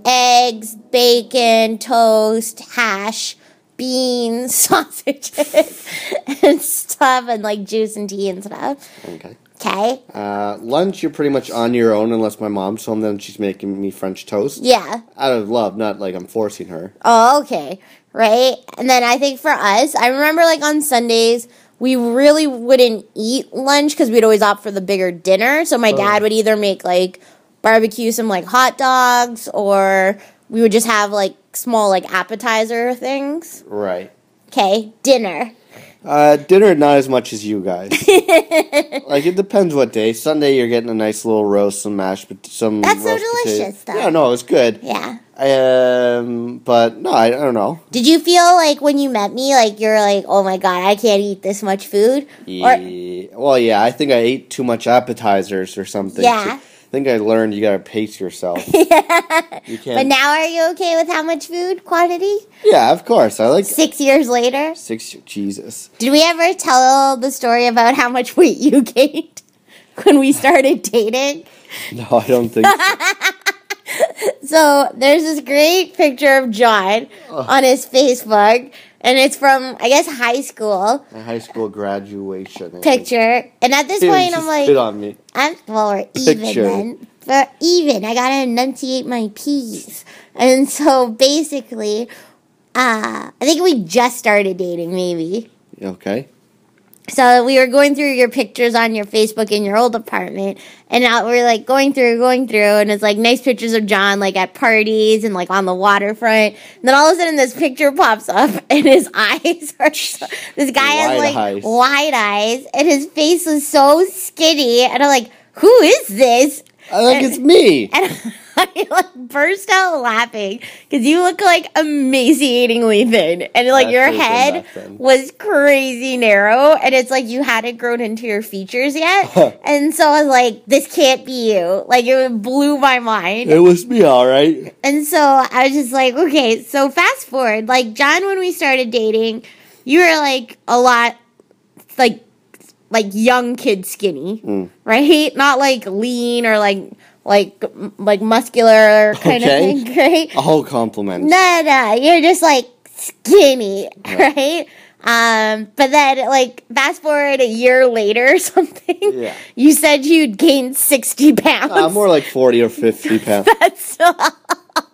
eggs, bacon, toast, hash, beans, sausages, and stuff, and like juice and tea and stuff. Okay. Okay. Uh, lunch, you're pretty much on your own unless my mom's home. Then she's making me French toast Yeah. out of love, not like I'm forcing her. Oh, okay. Right? And then I think for us, I remember like on Sundays, we really wouldn't eat lunch because we'd always opt for the bigger dinner. So my dad would either make like barbecue some like hot dogs or we would just have like small like appetizer things. Right. Okay, dinner. Uh, dinner, not as much as you guys. like it depends what day. Sunday, you're getting a nice little roast, some mashed, pot- some. That's so delicious, though. Yeah, no, it's good. Yeah. Um, but no, I, I don't know. Did you feel like when you met me, like you're like, oh my god, I can't eat this much food? Or Well, yeah, I think I ate too much appetizers or something. Yeah. I think I learned you gotta pace yourself. You but can't. now are you okay with how much food quantity? yeah, of course. I like Six years later? six. Jesus. Did we ever tell the story about how much weight you gained when we started dating? No, I don't think. so. So there's this great picture of John on his Facebook, and it's from I guess high school My high school graduation picture. And at this point, I'm like, spit on me. I'm well, we're even Picture. then. We're even. I gotta enunciate my P's. And so basically, uh, I think we just started dating, maybe. Okay. So we were going through your pictures on your Facebook in your old apartment, and now we're like going through, going through, and it's like nice pictures of John like at parties and like on the waterfront. And then all of a sudden, this picture pops up, and his eyes are so, this guy has like eyes. wide eyes, and his face is so skinny, and I'm like, who is this? I think it's me. And I like burst out laughing because you look like emaciatingly thin, and like your head was crazy narrow, and it's like you hadn't grown into your features yet. and so I was like, "This can't be you!" Like it blew my mind. It was me, all right. And so I was just like, "Okay." So fast forward, like John, when we started dating, you were like a lot, like like young kid skinny, Mm. right? Not like lean or like like like muscular kind Okay. of thing, right? A whole compliment. No, no, you're just like skinny, right? Um, but then like fast forward a year later or something, Yeah. you said you'd gained sixty pounds. Uh, more like 40 or 50 pounds. That's still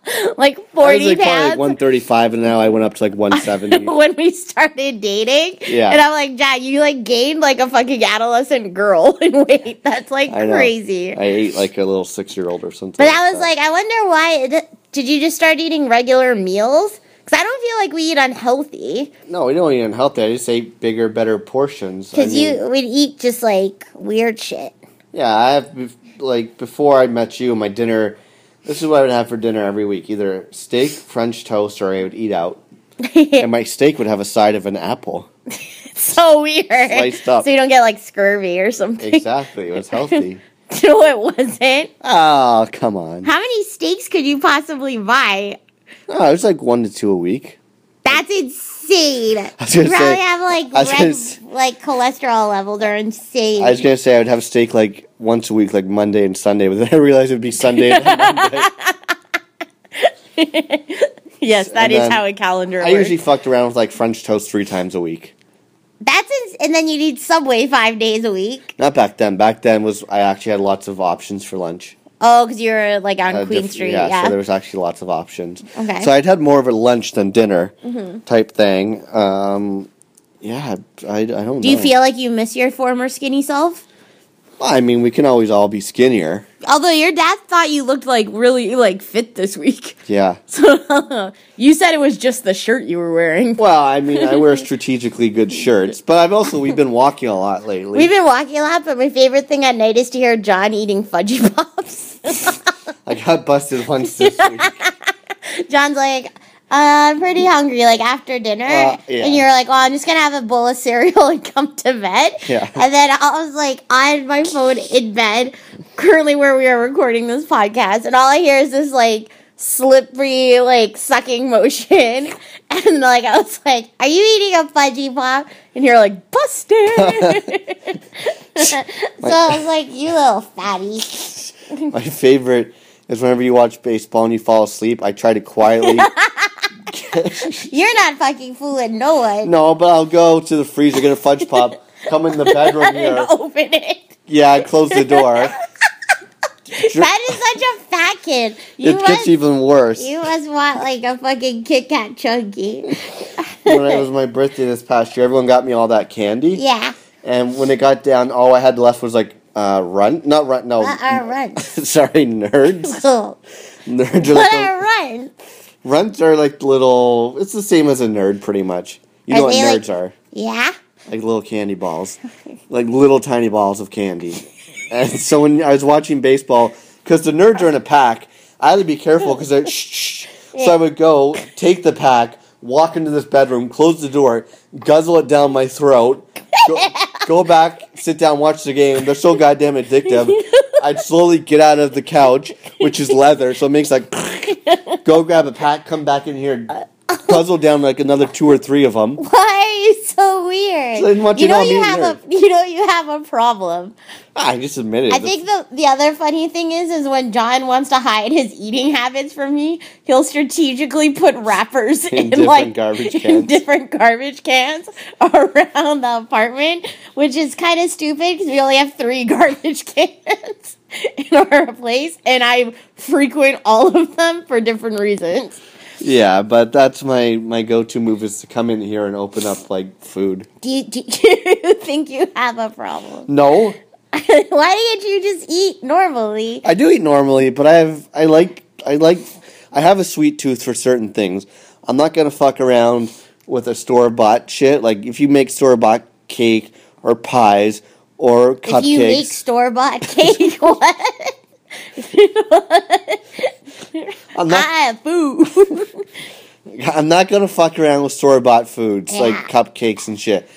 like I was forty like pounds. like 135 and now I went up to like 170. when we started dating. Yeah. And I'm like, Jack, you like gained like a fucking adolescent girl in weight. That's like I crazy. I ate like a little six year old or something. but I was like, I wonder why. th- Did you just start eating regular meals? Because I don't feel like we eat unhealthy. no, we don't eat unhealthy. I just ate bigger, better portions. I Because mean, you would eat just like weird shit. yeah, I have like before I met you, my dinner. This is what I would have for dinner every week: either steak, French toast, or I would eat out. and my steak would have a side of an apple. so weird. Sliced up. So you don't get like scurvy or something. Exactly, it was healthy. no, it wasn't. Oh, come on! How many steaks could you possibly buy? Oh, it was like one to two a week. That's insane. Was gonna probably say- have like I was red, gonna s- like cholesterol levels are insane. I was gonna say I would have steak like once a week, like Monday and Sunday, but then I realized it would be Sunday and Monday. yes, that and is then how a calendar I works. usually fucked around with like French toast three times a week. That's ins- and then you need Subway five days a week. Not back then. Back then was I actually had lots of options for lunch. Oh, because you're like on Uh, Queen diff- Street. yeah, Yeah. so there was actually lots of options. Okay. So I'd had more of a lunch than dinner Mm-hmm. type thing. Um, yeah, I, I don't Do you feel like you miss your former skinny self? I mean, we can always all be skinnier. Although your dad thought you looked like really like fit this week. Yeah. So you said it was just the shirt you were wearing. Well, I mean, I wear strategically good shirts, but I've also we've been walking a lot lately. We've been walking a lot, but my favorite thing at night is to hear John eating fudgy pops. I got busted once this week. John's like, I'm pretty hungry, like after dinner. Uh, yeah. And you're like, oh, I'm just gonna have a bowl of cereal and come to bed. Yeah. And then I was like on my phone in bed, currently where we are recording this podcast, and all I hear is this like slippery, like sucking motion. And like I was like, Are you eating a fudgy pop? And you're like, busted. so I was like, You little fatty. My favorite is whenever you watch baseball and you fall asleep. I try to quietly. You're not fucking fooling no one. no, but I'll go to the freezer, get a fudge pop, come in the bedroom here. open it. Yeah, I close the door. That is such a fat kid. You It must, gets even worse. you must want like a fucking Kit Kat chunky. When it was my birthday this past year, everyone got me all that candy. Yeah. And when it got down, all I had left was like uh, run, not run, no, What are runs? sorry, nerds. Nerds are what like are runs? Runts are like little. It's the same as a nerd, pretty much. You know what they like- nerds are? Yeah. Like little candy balls, like little tiny balls of candy. And so when I was watching baseball, because the nerds are in a pack, I had to be careful because I. Shh, shh. So I would go take the pack, walk into this bedroom, close the door, guzzle it down my throat, go, go back, sit down, watch the game. They're so goddamn addictive. I'd slowly get out of the couch, which is leather, so it makes like. Go grab a pack, come back in here, guzzle down like another two or three of them. Why are you so weird? I didn't want you you know you have a you know you have a problem. Ah, I just admitted it. I think the the other funny thing is is when John wants to hide his eating habits from me, he'll strategically put wrappers in, different like garbage in cans. different garbage cans around the apartment, which is kind of stupid because we only have three garbage cans in our place, and I frequent all of them for different reasons. Yeah, but that's my my go to move is to come in here and open up like food. Do you, do you think you have a problem? No, Why didn't you just eat normally? I do eat normally, but I have I like I like I have a sweet tooth for certain things. I'm not gonna fuck around with a store bought shit. Like if you make store bought cake or pies or If you make cupcakes, store bought cake, what? I'm not food. I'm not gonna fuck around with store bought foods like cupcakes and shit.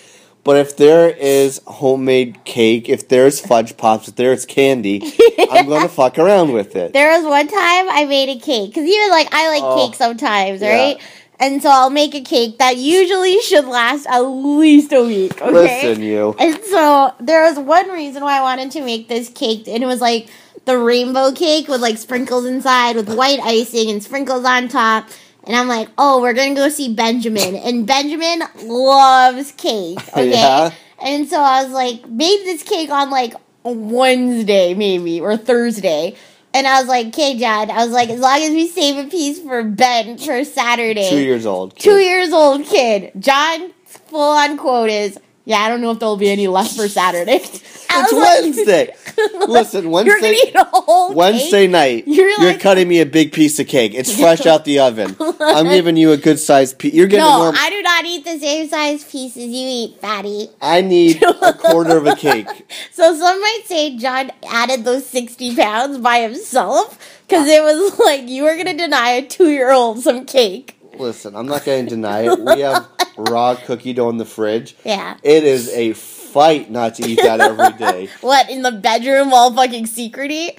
But if there is homemade cake, if there's fudge pops, if there's candy, I'm gonna fuck around with it. there was one time I made a cake because even like I like Oh, cake sometimes, yeah. right? And so I'll make a cake that usually should last at least a week. Okay. Listen, you. And so there was one reason why I wanted to make this cake, and it was like the rainbow cake with like sprinkles inside, with white icing and sprinkles on top. And I'm like, oh, we're gonna go see Benjamin, and Benjamin loves cake. Okay. Yeah? And so I was like, made this cake on like Wednesday maybe or Thursday. And I was like, okay, Dad. I was like, as long as we save a piece for Ben for Saturday. Two years old. kid. Two years old kid. John, full on quote is, yeah, I don't know if there'll be any left for Saturday. It's Wednesday. Listen, You're Wednesday. gonna eat a whole Wednesday cake? night, You're you're, like- cutting me a big piece of cake. It's fresh out the oven. I'm giving you a good sized piece. You're getting No, norm- I do not eat the same size pieces you eat, fatty. I need a quarter of a cake. So some might say John added those 60 pounds by himself because uh, it was like you were going to deny a two year old some cake. Listen, I'm not going to deny it. We have raw cookie dough in the fridge. Yeah. It is a fight not to eat that every day. What, in the bedroom all fucking secrety?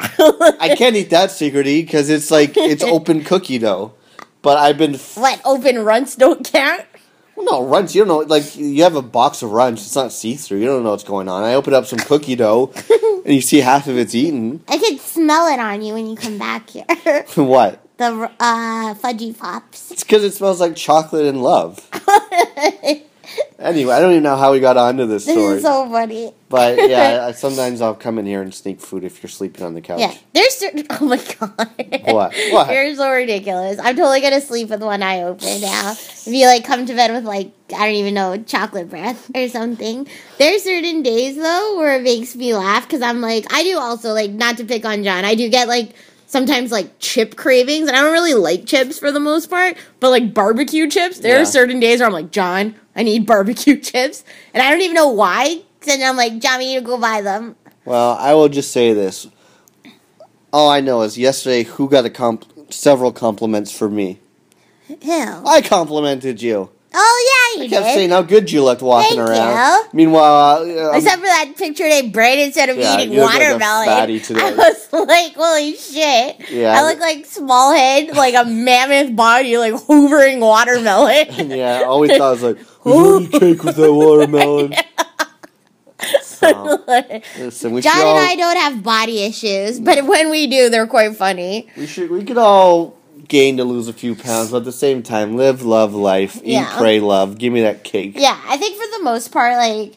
I can't eat that secretly because it's like it's open cookie dough. But I've been f- What, open runts don't count? no runts, You don't know, like you have a box of runts, It's not see through. You don't know what's going on. I open up some cookie dough, and you see half of it's eaten. I could smell it on you when you come back here. what? The uh, fudgy pops. It's because it smells like chocolate and love. Anyway, I don't even know how we got onto this story. This is so funny. but yeah, I, sometimes I'll come in here and sneak food if you're sleeping on the couch. Yeah, there's certain. Oh my god. What? What? You're so ridiculous. I'm totally gonna sleep with one eye open now. If you like come to bed with like I don't even know chocolate breath or something. There's certain days though where it makes me laugh because I'm like I do also like not to pick on John. I do get like sometimes like chip cravings and I don't really like chips for the most part, but like barbecue chips. There Yeah. are certain days where I'm like John, I need barbecue chips, and I don't even know why. And I'm like John, we need to go buy them. Well, I will just say this. All I know is yesterday, who got a comp- several compliments for me? Hell. I complimented you. Oh yeah, you I kept did. saying how good you looked walking Thank around. you. Meanwhile, uh, um, Except for that picture they Brayden said of me Yeah, eating you look like a watermelon. today. I was like, holy shit. Yeah. I look like small head, like a mammoth body, like hoovering watermelon. yeah, I always thought I was like, "Who's any cake with that watermelon?" So, listen, John all, and I don't have body issues, but when we do, they're quite funny. we should we could all gain to lose a few pounds, but at the same time, live, love life, eat, Yeah. pray, love. Give me that cake. Yeah, I think for the most part, like,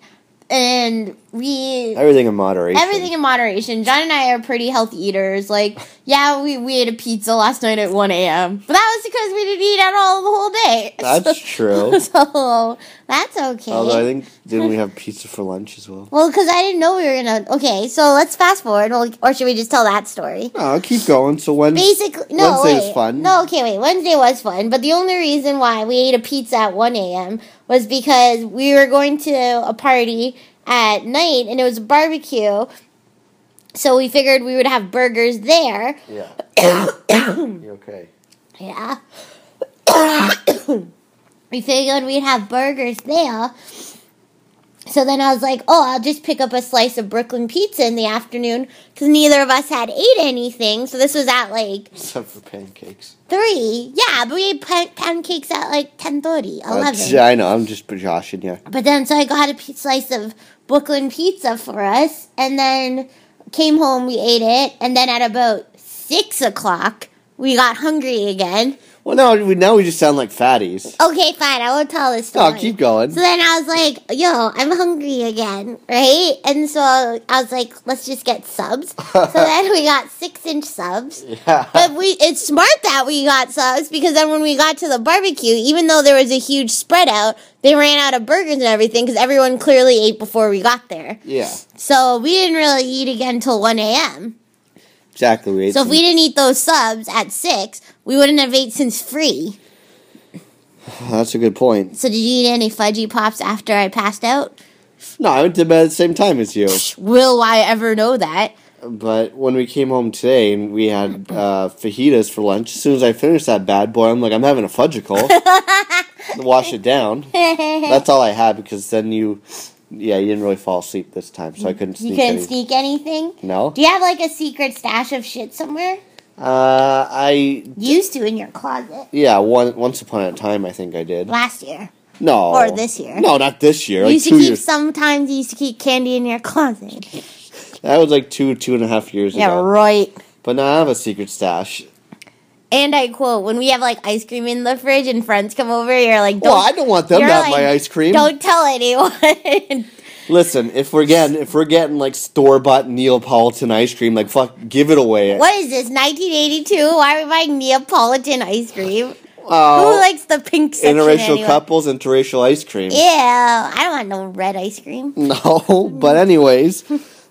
and we Everything in moderation. Everything in moderation. John and I are pretty healthy eaters. Like, yeah, we, we ate a pizza last night at 1 a.m. But that was because we didn't eat at all the whole day. That's true. So, that's okay. Although I think didn't we have pizza for lunch as well? well, because I didn't know we were going to. Okay, so let's fast forward. Or or should we just tell that story? No, I'll keep going. So when Basically, no, Wednesday wait. was fun. No, okay, wait. Wednesday was fun, but the only reason why we ate a pizza at 1 a.m. was because we were going to a party at night and it was a barbecue. So we figured we would have burgers there. Yeah. you okay? Yeah. we figured we'd have burgers there. So then I was like, oh, I'll just pick up a slice of Brooklyn pizza in the afternoon because neither of us had ate anything. So this was at like Except for pancakes. three. Yeah, but we ate pan- pancakes at like 10.30, 11. That's- yeah, I know. I'm just joshing you. But then, so I got a p- slice of Brooklyn pizza for us, and then came home, we ate it, and then at about six o'clock, we got hungry again. Well, now we now we just sound like fatties. Okay, fine, I won't tell this story. No, keep going. So then I was like, yo, I'm hungry again, right? And so I was like, let's just get subs. so then we got six inch subs. Yeah. But we it's smart that we got subs because then when we got to the barbecue, even though there was a huge spread out, they ran out of burgers and everything because everyone clearly ate before we got there. yeah. So we didn't really eat again until 1 a.m. Exactly. We ate So if we didn't eat those subs at 6, we wouldn't have ate since free. That's a good point. So did you eat any fudgy pops after I passed out? No, I went to bed at the same time as you. Will I ever know that? But when we came home today and we had uh, fajitas for lunch, as soon as I finished that bad boy, I'm like, I'm having a fudgicle. Wash it down. That's all I had because then you, yeah, you didn't really fall asleep this time, so I couldn't sneak You couldn't any- sneak anything? No. Do you have like a secret stash of shit somewhere? Uh, I Used to in your closet yeah, one once upon a time I think I did. last year. No. Or this year. No, not this year. You Like used to keep years. sometimes you used to keep candy in your closet. That was like two, two and a half years Yeah, ago. Yeah, right. But now I have a secret stash. And I quote, when we have like ice cream in the fridge and friends come over, you're like, don't, Well, I don't want them to have like, my ice cream. Don't tell anyone. Listen, if we're getting if we're getting like store bought Neapolitan ice cream, like fuck, give it away. what is this, 1982? Why are we buying Neapolitan ice cream? Oh. Who Oh, likes the pink section interracial anyway? couples, interracial ice cream. Yeah, I don't want no red ice cream. No, but anyways,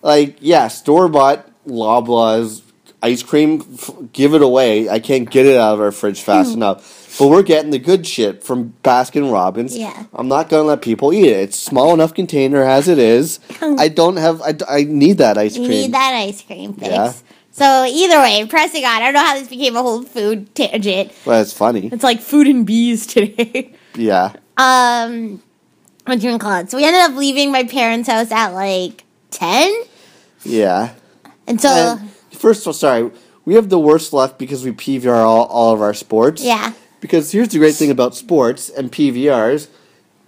like yeah, store bought Loblaws ice cream, f- give it away. I can't get it out of our fridge fast Hmm. enough. But we're getting the good shit from Baskin Robbins. Yeah. I'm not gonna let people eat it. It's small enough container as it is. I don't have. I, I need that ice You cream. need that ice cream fix. Yeah. So either way, pressing on. I don't know how this became a whole food tangent. Well, it's funny. It's like food and bees today. Yeah. Um, what do you call it? So we ended up leaving my parents' house at like ten, Yeah. and so And first of all, sorry, we have the worst luck because we PVR all, all of our sports. yeah, Because here's the great thing about sports and PVRs: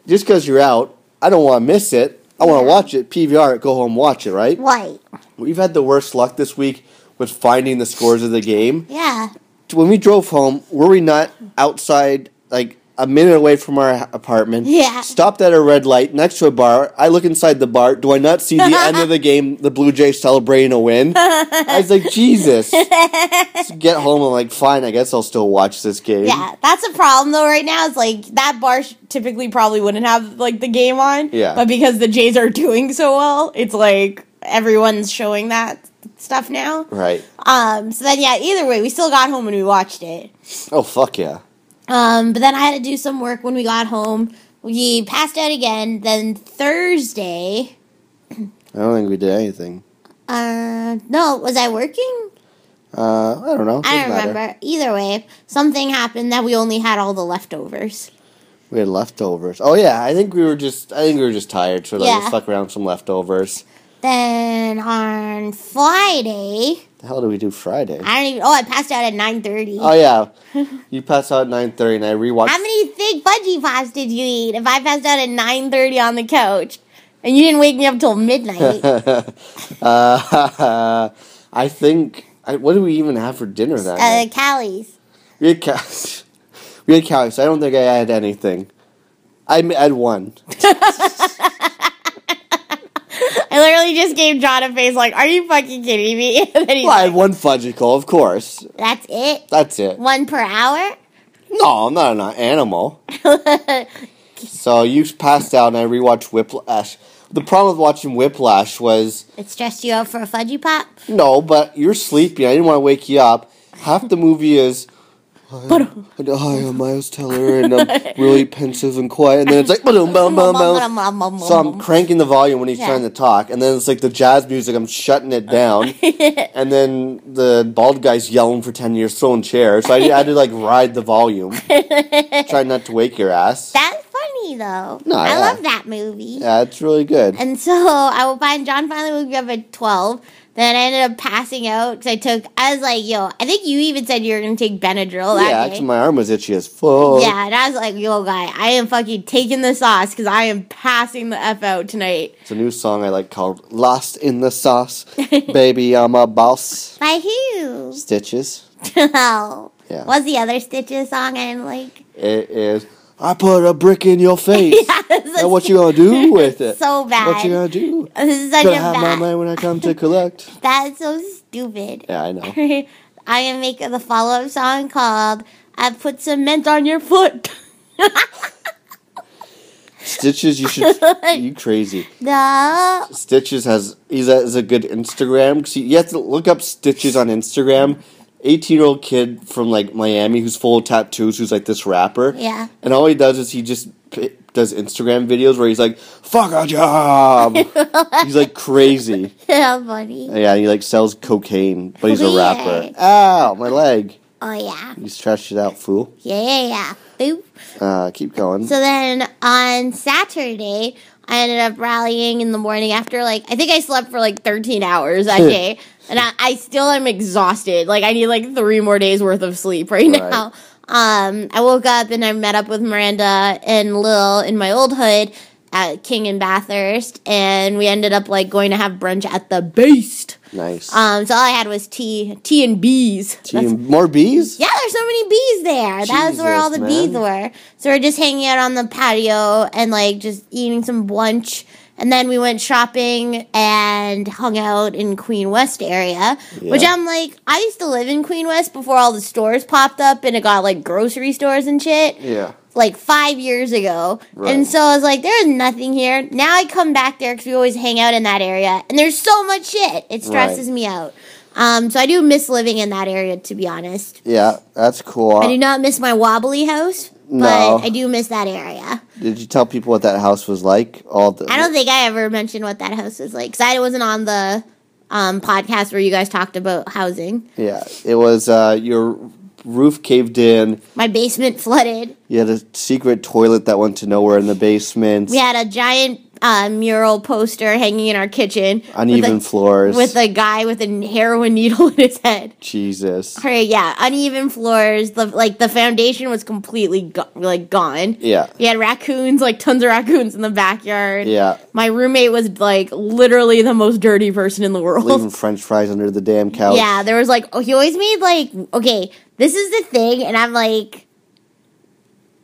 just because you're out, I don't want to miss it. I want to watch it. PVR it. Go home, watch it. Right? white, We've had the worst luck this week with finding the scores of the game. yeah, When we drove home, were we not outside, like a minute away from our apartment. Yeah. Stopped at a red light next to a bar. I look inside the bar. Do I not see the end of the game? The Blue Jays celebrating a win. I was like, Jesus. Just get home. I'm like, fine. I guess I'll still watch this game. Yeah, that's a problem though. Right now, it's like that bar typically probably wouldn't have like the game on. Yeah. but because the Jays are doing so well, it's like everyone's showing that stuff now. Right. Um. So then, yeah. Either way, we still got home and we watched it. Oh fuck yeah. Um, but then I had to do some work when we got home. We passed out again. Then Thursday, I don't think we did anything. uh, no, was I working? Uh, I don't know. I Doesn't don't matter. remember. Either way, something happened that we only had all the leftovers. We had leftovers. Oh yeah, I think we were just. I think we were just tired, so like, Yeah. let's fuck around with some leftovers. Then on Friday, The hell did we do Friday? I don't even. Oh, I passed out at nine thirty. Oh yeah, you passed out at nine thirty, and I rewatched. How many thick fudgy pops did you eat? If I passed out at nine thirty on the couch, and you didn't wake me up till midnight, uh, I think. I, what did we even have for dinner that uh, night? Callies. We had cows. We had cows. I don't think I had anything. I had one. I literally just gave John a face like, "Are you fucking kidding me?" And then he's Well, I like, had one fudgicle, of course. That's it. That's it. One per hour. No, I'm not an animal. so you passed out, and I rewatched Whiplash. The problem with watching Whiplash was It stressed you out for a fudgy pop. no, but you're sleepy. I didn't want to wake you up. Half the movie is. Hi, uh, uh, hi, I'm Miles Teller, and I'm really pensive and quiet. And then it's like, boom, boom, boom, boom. So I'm cranking the volume when he's Yeah. trying to talk, and then it's like the jazz music. I'm shutting it down, and then the bald guy's yelling for ten years, throwing chairs. So I had to like ride the volume, try not to wake your ass. That's funny though. No, I yeah. love that movie. Yeah, it's really good. And so I will find John finally woke me up at twelve. Then I ended up passing out because I took. I was like, "Yo," I think you even said you were gonna take Benadryl that Yeah, actually, my arm was itchy as fuck. Yeah, and I was like, "Yo, guy, I am fucking taking the sauce because I am passing the f out tonight." It's a new song I like called "Lost in the Sauce." Baby, I'm a boss. By who? Stitches. oh, Yeah. what's the other Stitches song I didn't like? It is. I put a brick in your face. yeah, and what you gonna do with it? So bad. What you gonna do? This is such Gonna have my bad. money when I come to collect. That's so stupid. Yeah, I know. I'm gonna make the follow up song called "I Put Cement on Your Foot." Stitches, you should. You crazy. no, Stitches has he's a, has a good Instagram. you have to look up Stitches on Instagram. Eighteen year old kid from like Miami who's full of tattoos, who's like this rapper. Yeah. And all he does is he just p- does Instagram videos where he's like, "Fuck a job." he's like crazy. how funny. Yeah, he like sells cocaine, but he's a rapper. Ow, my leg. Oh yeah, You stretched it out, fool. yeah, yeah, yeah. Boop. Uh, keep going. So then on Saturday, I ended up rallying in the morning after like I think I slept for like 13 hours that day, and I, I still am exhausted. Like I need like three more days worth of sleep right, Right. now. Um, I woke up and I met up with Miranda and Lil in my old hood at King and Bathurst, and we ended up like going to have brunch at the Beast. nice. Um, so all I had was tea, tea and bees. Tea and- more bees? Yeah, there's so many bees there. That's where all the Jesus, bees were. So we're just hanging out on the patio and like just eating some lunch. And then we went shopping and hung out in Queen West area, which I'm like, I used to live in Queen West before all the stores popped up and it got like grocery stores and shit Yeah. like five years ago. Right. And so I was like, there's nothing here. Now I come back there because we always hang out in that area. And there's so much shit. It stresses Right. me out. Um, so I do miss living in that area, to be honest. Yeah, that's cool. I do not miss my wobbly house, but No. I do miss that area. Did you tell people what that house was like? All the I don't think I ever mentioned what that house is like because I wasn't on the um, podcast where you guys talked about housing. Yeah, it was uh, your roof caved in. My basement flooded. You had a secret toilet that went to nowhere in the basement. We had a giant uh, mural poster hanging in our kitchen. uneven with a, floors. With a guy with a heroin needle in his head. Jesus. Or, yeah, uneven floors. The like the foundation was completely go- like gone. Yeah. We had raccoons, like tons of raccoons in the backyard. Yeah. My roommate was like literally the most dirty person in the world. Leaving French fries under the damn couch. Yeah, there was like oh, he always made like okay, this is the thing, and I'm like,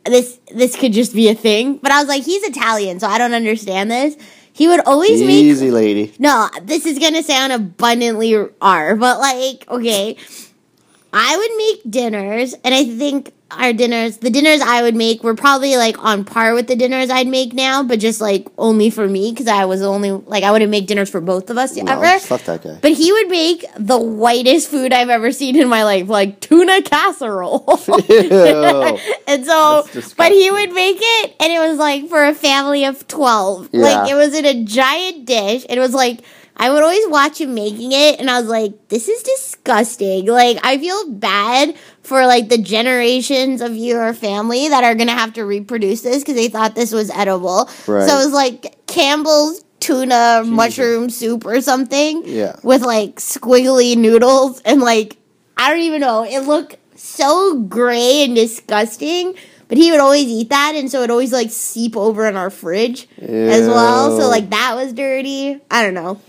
this this could just be a thing. But I was like, he's Italian, so I don't understand this. He would always make Easy, lady. no, this is gonna sound abundantly R, but like, okay. I would make dinners, and I think our dinners, the dinners I would make, were probably like on par with the dinners I'd make now, but just like only for me because I was only like I wouldn't make dinners for both of us No, ever. fuck that guy. But he would make the whitest food I've ever seen in my life, like tuna casserole. And so, but he would make it, and it was like for a family of 12. Yeah. Like, it was in a giant dish. and It was like, I would always watch him making it, and I was like, this is disgusting. Like, I feel bad for like the generations of your family that are gonna have to reproduce this because they thought this was edible. Right. So it was like Campbell's tuna mushroom soup or something Yeah. with like squiggly noodles and like I don't even know. It looked so gray and disgusting. But he would always eat that, and so it always like seep over in our fridge as well. So like that was dirty. I don't know.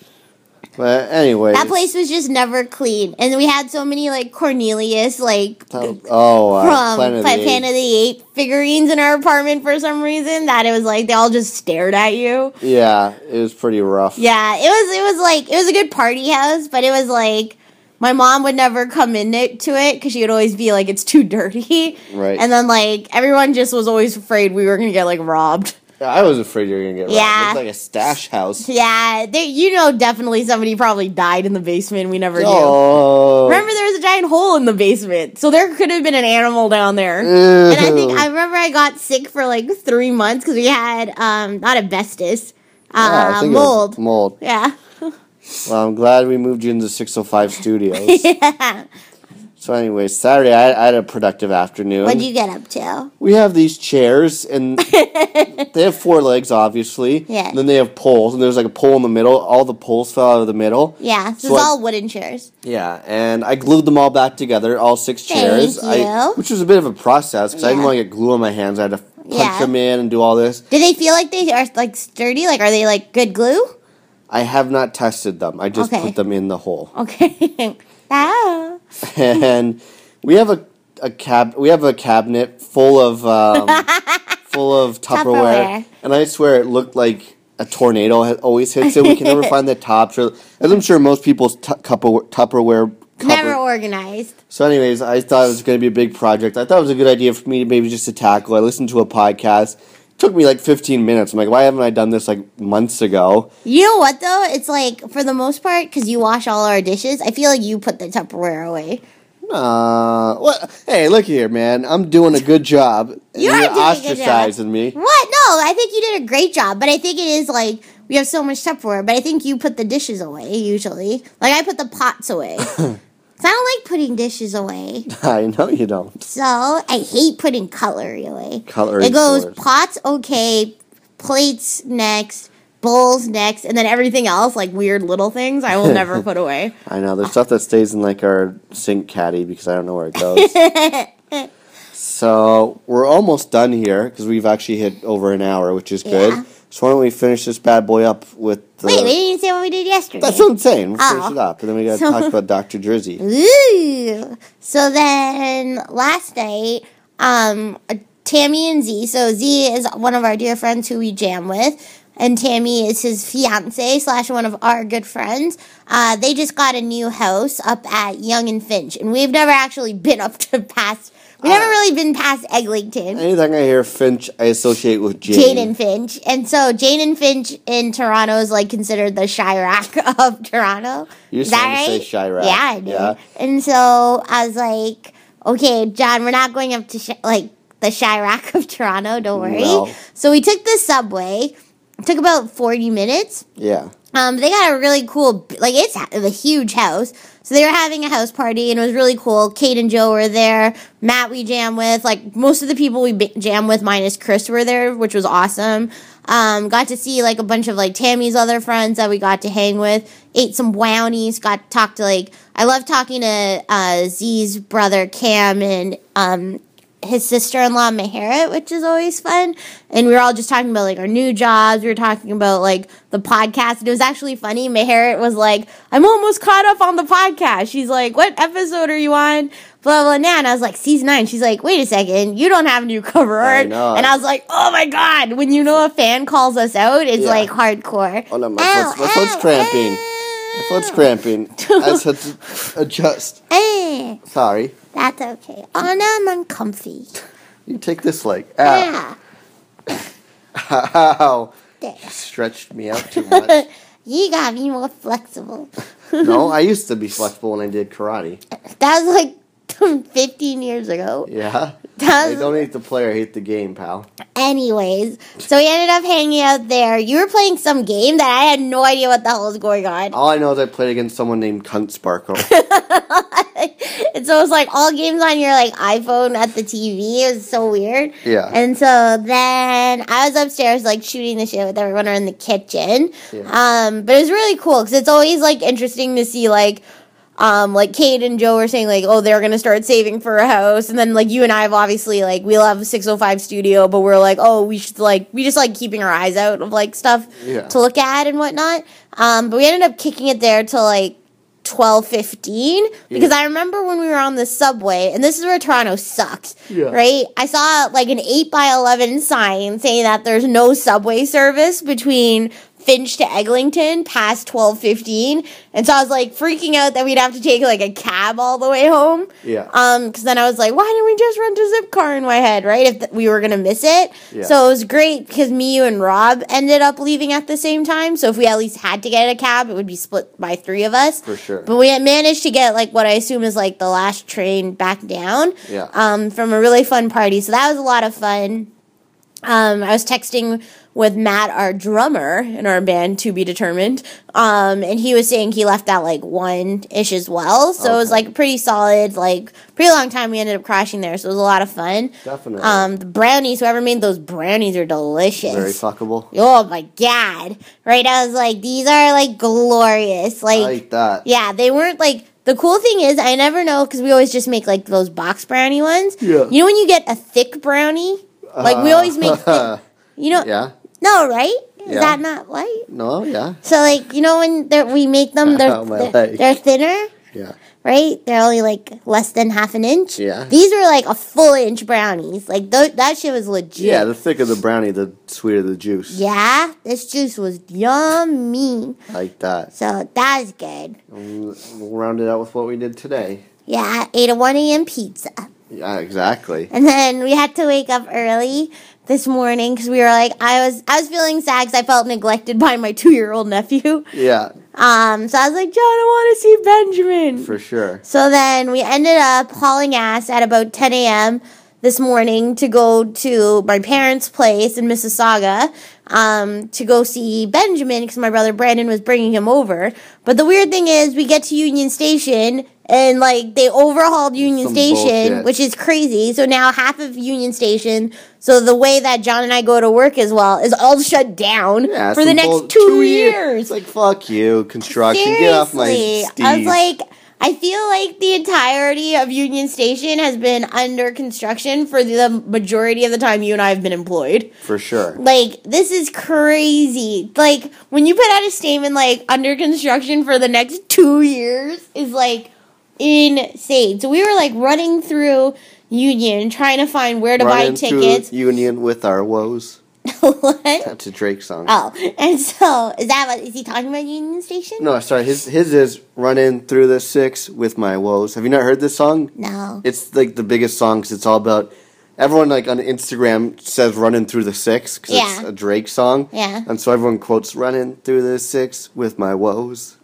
But anyway, That place was just never clean, and we had so many like Cornelius like Oh, uh, from Planet of the Planet, of the Apes figurines in our apartment for some reason. That it was like they all just stared at you. Yeah, it was pretty rough. Yeah, it was. It was like it was a good party house, but it was like my mom would never come into it because she would always be like, "It's too dirty." Right. And then like everyone just was always afraid we were gonna get like robbed. I was afraid you were gonna get robbed. Yeah. It looked like a stash house. Yeah, there, you know, definitely somebody probably died in the basement. We never knew. Oh, Remember, there was a giant hole in the basement, so there could have been an animal down there. And I think I remember I got sick for like three months because we had um not asbestos, Yeah, I uh, was mold. Mold. Yeah. Well, I'm glad we moved you into 605 Studios. yeah. So anyway, Saturday I, I had a productive afternoon. What'd you get up to? we have these chairs and they have four legs obviously Yeah. and then they have poles and there's like a pole in the middle all the poles fell out of the middle Yeah, so it's I- all wooden chairs. yeah and i glued them all back together all six chairs Thank you. I, which was a bit of a process because i didn't want to get glue on my hands i had to punch Yeah. them in and do all this Do they feel like they are like sturdy? Like, are they like good glue? i have not tested them i just Okay. put them in the hole Okay. and we have a, a cab we have a cabinet full of um, full of Tupperware, Tupperware. and I swear it looked like a tornado had always hits it. We can never find the tops, or as I'm sure most people's tu- Tupperware, Tupperware cover. Never organized. So, anyways, I thought it was going to be a big project. I thought it was a good idea for me to maybe just to tackle. I listened to a podcast. It took me like 15 minutes. I'm like, why haven't I done this like months ago? You know what though? It's like for the most part, because you wash all our dishes. I feel like you put the Tupperware away. Uh, what? Hey, look here, man. I'm doing a good job. You you're doing a good job. ostracizing me. What? No, I think you did a great job. But I think it is like we have so much Tupperware. But I think you put the dishes away usually. Like I put the pots away. 'Cause I don't like putting dishes away. I know you don't. So I hate putting cutlery away. Cutlery It goes stores. pots okay, plates next, bowls next, and then everything else like weird little things I will never put away. I know there's stuff that stays in like our sink caddy because I don't know where it goes. so we're almost done here because we've actually hit over an hour, which is good. So why don't we finish this bad boy up with the? Wait, we didn't say what we did yesterday. That's what I'm saying. We'll finish Oh. it up, and then we got to So- talk about Dr. Jersey. Ooh. So then last night, um, Tammy and Z. So Z is one of our dear friends who we jam with, and Tammy is his fiance slash one of our good friends. Uh, they just got a new house up at Yonge and Finch, and we've never actually been up to past. We've never Ah. really been past Eglinton. Anything I hear Finch, I associate with Jane. Jane and Finch. And so Jane and Finch in Toronto is like considered the Chiraq of Toronto. You're is that starting to say Chiraq. Yeah, I do. Yeah. And so I was like, okay, John, we're not going up to Chi- like the Chiraq of Toronto. Don't worry. No. So we took the subway. It took about 40 minutes. Yeah. Um, they got a really cool, like it's a huge house. So they were having a house party and it was really cool. Kate and Joe were there. Matt we jam with, like most of the people we jam with, minus Chris, were there, which was awesome. Um, got to see like a bunch of like Tammy's other friends that we got to hang with. Ate some brownies. Got to talk to like I love talking to uh, Z's brother Cam and um, his sister in law Meherit, which is always fun. And we were all just talking about like our new jobs. We were talking about like the podcast. And it was actually funny. Meherit was like, I'm almost caught up on the podcast. She's like, What episode are you on? Blah blah blah. And I was like, season nine. She's like, wait a second, you don't have a new cover art. And I was like, oh my god, when you know a fan calls us out, it's Yeah. like hardcore. Oh no, my Ow, foot's, my foot's cramping. ow. My foot's cramping. I had to adjust. Eh, Sorry. that's okay. Oh, now I'm uncomfy. You take this leg. Ow. Yeah. Ow. There. Stretched me out too much. You got me more flexible. no, I used to be flexible when I did karate. That was like 15 years ago. Yeah. That I don't hate the player, I hate the game, pal. Anyways, so we ended up hanging out there. You were playing some game that I had no idea what the hell was going on. All I know is I played against someone named Cunt Sparkle. and so it was like all games on your like iPhone at the TV. It was so weird. Yeah. And so then I was upstairs like shooting the shit with everyone in the kitchen. Yeah. Um, but it was really cool because it's always like interesting to see like um like Kate and Joe were saying like oh they're gonna start saving for a house and then like you and I have obviously like we'll have a 605 studio but we're like oh we should like we just like keeping our eyes out of like stuff Yeah. to look at and whatnot. Um, but we ended up kicking it there till like twelve fifteen because I remember when we were on the subway, and this is where Toronto sucks, Yeah. right? I saw like an eight by eleven sign saying that there's no subway service between Finch to Eglinton past twelve fifteen, and so I was like freaking out that we'd have to take like a cab all the way home. Yeah. Um, because then I was like, why didn't we just rent a zip car in my head, right? If th- we were gonna miss it. Yeah. So it was great because me, you, and Rob ended up leaving at the same time. So if we at least had to get a cab, it would be split by three of us. For sure. But we had managed to get like what I assume is like the last train back down. Yeah. Um, from a really fun party. So that was a lot of fun. Um, I was texting with Matt, our drummer in our band, to be determined. Um, and he was saying he left at like one ish as well. So it was like pretty solid, like pretty long time. We ended up crashing there, so it was a lot of fun. Definitely. Um, the brownies, whoever made those brownies are delicious. Very fuckable. Oh my god! Right? I was like, these are like glorious. I Like, like that. yeah, they weren't like. The cool thing is, I never know because we always just make like those box brownie ones. Yeah. You know when you get a thick brownie, like we always make. Thick, you know, Yeah. No, right? Is Yeah. that not white? No, yeah. So like you know when we make them, they're Oh, they're, they're thinner, Yeah. right? They're only like less than half an inch. Yeah. These are like a full inch brownies. Like th- that shit was legit. Yeah, the thicker the brownie, the sweeter the juice. Yeah, this juice was yummy. Like that. So that's good. We'll we'll round it out with what we did today. Yeah, ate a 1 a.m. pizza. Yeah, exactly. And then we had to wake up early this morning because we were like, I was I was feeling sad because I felt neglected by my two year old nephew. Yeah, Um, so I was like, John, I want to see Benjamin. for sure. So then we ended up hauling ass at about 10 a.m. this morning to go to my parents' place in Mississauga um, to go see Benjamin because my brother Brandon was bringing him over. But the weird thing is, we get to Union Station and like they overhauled Union Some Station, bullshit. which is crazy. So now half of Union Station, so the way that John and I go to work as well, is all shut down Yeah, for the next bull- two, year- years. It's like fuck you, construction. Get off my Seriously, steez. I was like, I feel like the entirety of Union Station has been under construction for the majority of the time you and I have been employed. for sure. Like, this is crazy. Like, when you put out a statement like under construction for the next two years is like insane. So we were like running through Union trying to find where to Running buy tickets. Union with our woes. What? That's a Drake song. Oh, and so is that what is he talking about Union Station? No, sorry. His his is running through the six with my woes. Have you not heard this song? No. It's like the biggest song because it's all about. Everyone like on Instagram says "running through the six because it's a Drake song. Yeah. And so everyone quotes "running through the six with my woes."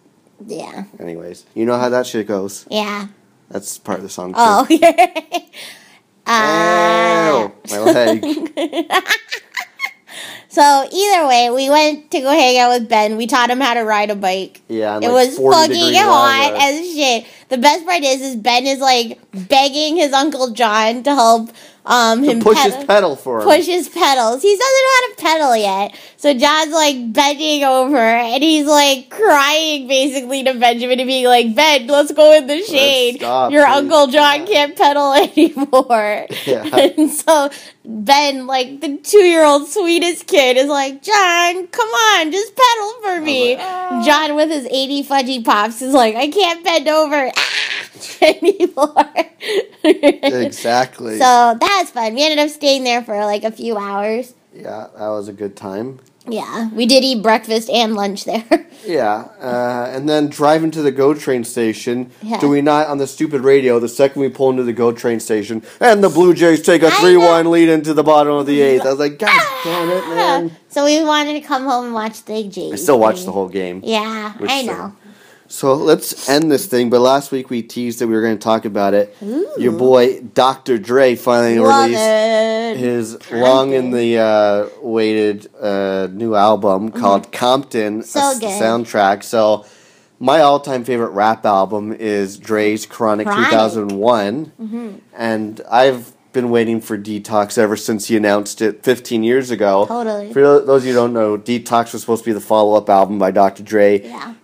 Yeah. Anyways, you know how that shit goes. Yeah. That's part of the song. Too. Oh, uh, Ow, my leg. so either way, we went to go hang out with Ben. We taught him how to ride a bike. Yeah, It like was 40 fucking hot as shit. The best part is, is Ben is like begging his uncle John to help um him Push pedal- his pedal for him. push his pedals. He doesn't know how to pedal yet. So John's like bending over and he's like crying basically to Benjamin and being like, Ben, let's go in the shade. stop, Your please." Uncle John can't pedal anymore. Yeah. And so Ben, like the two year old sweetest kid, is like, John, come on, just pedal for me. "Ah." John with his 80 fudgy pops is like, I can't bend over anymore. exactly. So that was fun. We ended up staying there for like a few hours. yeah, that was a good time. Yeah, we did eat breakfast and lunch there. Yeah, uh, and then driving to the GO train station. Yeah. Do we not on the stupid radio the second we pull into the GO train station and the Blue Jays take a three-one lead into the bottom of the eighth? I was like, God damn it, man! so we wanted to come home and watch the Jays. I still watched the whole game. Yeah, I thing? know. So let's end this thing. But last week we teased that we were going to talk about it. Your boy Dr. Dre finally released his long in the uh, waited uh, new album called Compton, So a s- good. soundtrack. So my all time favorite rap album is Dre's Chronic, Chronic. 2001, and I've been waiting for Detox ever since he announced it 15 years ago. Totally. For those of you who don't know, Detox was supposed to be the follow up album by Dr. Dre Yeah.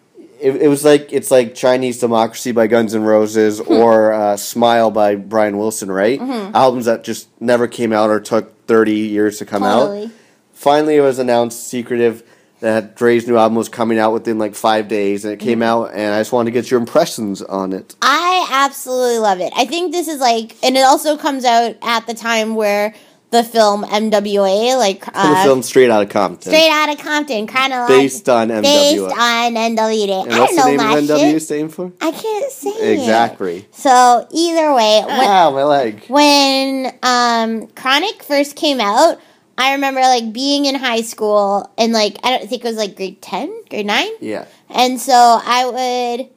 It, it was like it's like Chinese Democracy by Guns N' Roses Hmm. or uh, Smile by Brian Wilson, right? Mm-hmm. Albums that just never came out or took thirty years to come Totally. out. Finally, it was announced secretive that Dre's new album was coming out within like five days, and it came Mm-hmm. out. And I just wanted to get your impressions on it. I absolutely love it. I think this is like, and it also comes out at the time where the film NWA, like the uh, film Straight Out of Compton, Straight out of Compton, kind of based on NWA. based on NWA. and I what's don't the know name my of NWA shit. stand for? I can't say it. Exactly. So either way, when, Ah, my leg. when um Chronic first came out, I remember like being in high school and like I don't think it was like grade ten, grade nine. Yeah. And so I would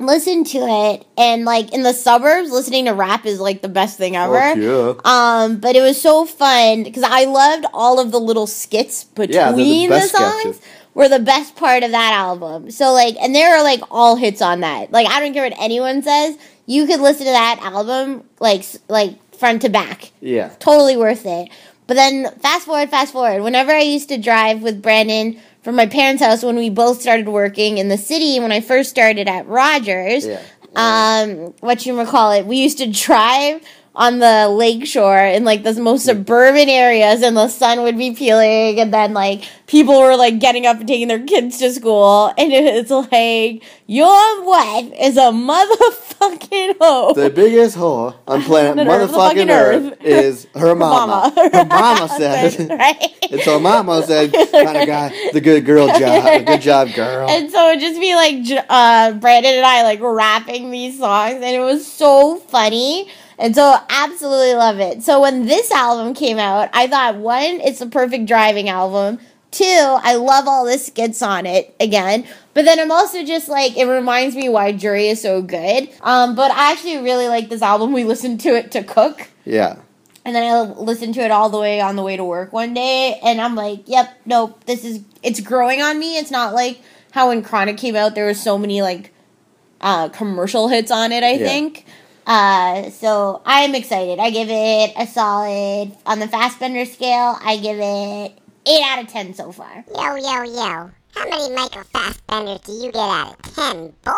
listen to it and like in the suburbs listening to rap is like the best thing ever. Yeah. Um, but it was so fun because I loved all of the little skits between Yeah, the the, songs. sketches. Were the best part of that album. So like, and there are like all hits on that. Like I don't care what anyone says. You could listen to that album like like front to back. Yeah. Totally worth it. But then fast forward, fast forward. Whenever I used to drive with Brandon from my parents' house when we both started working in the city when I first started at Rogers, Yeah. um, what you call it, we used to drive on the lake shore in like the most suburban areas and the sun would be peeling and then like people were like getting up and taking their kids to school and it's like your wife is a motherfucking hoe. The biggest whore on planet motherfucking Earth, Earth. is her mama. mama. Her mama said. right? And so mama said, kind of guy, the good girl job. The good job, girl. And so it'd just be like uh, Brandon and I like rapping these songs, and it was so funny. And so absolutely love it. So when this album came out, I thought one, it's the perfect driving album. Two, I love all the skits on it again. But then I'm also just like it reminds me why Jury is so good. Um, but I actually really like this album. We listened to it to cook. Yeah. And then I listened to it all the way on the way to work one day, and I'm like, "Yep, nope, this is it's growing on me." It's not like how when Chronic came out, there was so many like uh, commercial hits on it. I Yeah. think. Uh, so I am excited. I give it a solid on the Fassbender scale. I give it eight out of ten so far. Yo, yo, yo. How many Michael Fassbenders do you get out of 10, boy?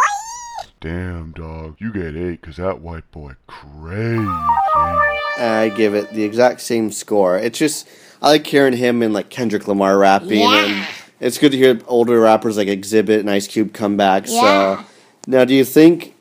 Damn, dog. You get eight, cause that white boy crazy. I give it the exact same score. It's just, I like hearing him and like Kendrick Lamar rapping. Yeah. And it's good to hear older rappers like Xzibit and Ice Cube come back. Yeah. So, now do you think,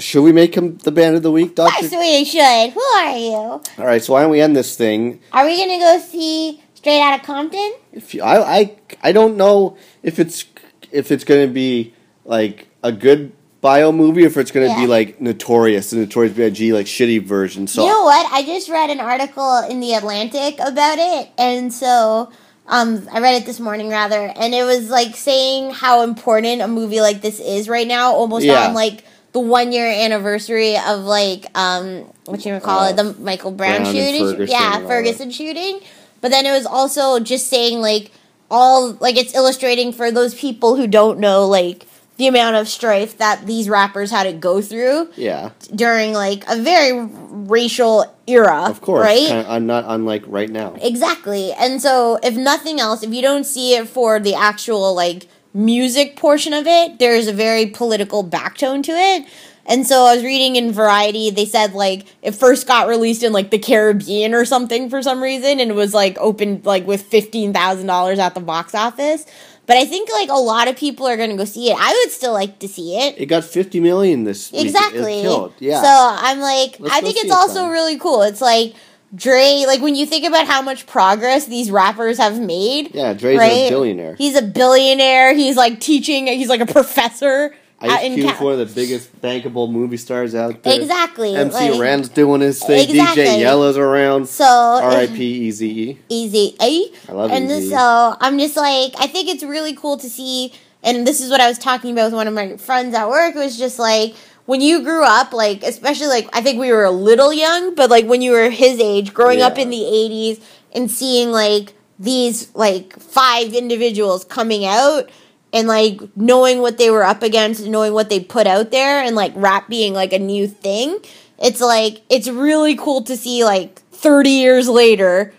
should we make him the band of the week, Of Doctor? course we should. Who are you? All right, so why don't we end this thing? Are we gonna go see Straight Outta Compton? If you, I, I, I don't know if it's if it's going to be like a good bio movie, or if it's going to Yeah. be like Notorious, the Notorious B.I.G. like shitty version. So You know what? I just read an article in the Atlantic about it, and so um, I read it this morning rather, and it was like saying how important a movie like this is right now, almost Yeah. on like the one year anniversary of like um, what you call Uh, it, the Michael Brown, Brown shooting, Ferguson yeah, Ferguson shooting. But then it was also just saying like all like it's illustrating for those people who don't know like the amount of strife that these rappers had to go through yeah, during like a very racial era. Of course, right? kind of, not unlike right now. Exactly. And so, if nothing else, if you don't see it for the actual like music portion of it, there's a very political backtone to it. And so I was reading in Variety, they said like it first got released in like the Caribbean or something for some reason and it was like opened like with $15,000 at the box office. But I think like a lot of people are going to go see it. I would still like to see it. It got 50 million this week. Exactly. Yeah. So I'm like, Let's I think it's it also then. really cool. It's like Dre, like when you think about how much progress these rappers have made. yeah, Dre's right? a billionaire. He's a billionaire. He's like teaching. He's like a professor. Ice in Cube's Ca- one of the biggest bankable movie stars out there. Exactly, MC like- Ren's doing his thing. Exactly. DJ Yella's around. So R.I.P. Eazy. easy. I love and Eazy-E. so I'm just like, I think it's really cool to see. And this is what I was talking about with one of my friends at work. It was just like when you grew up, like especially like I think we were a little young, but like when you were his age, growing up in the '80s and seeing like these like five individuals coming out and like knowing what they were up against and knowing what they put out there and like rap being like a new thing it's like it's really cool to see like 30 years later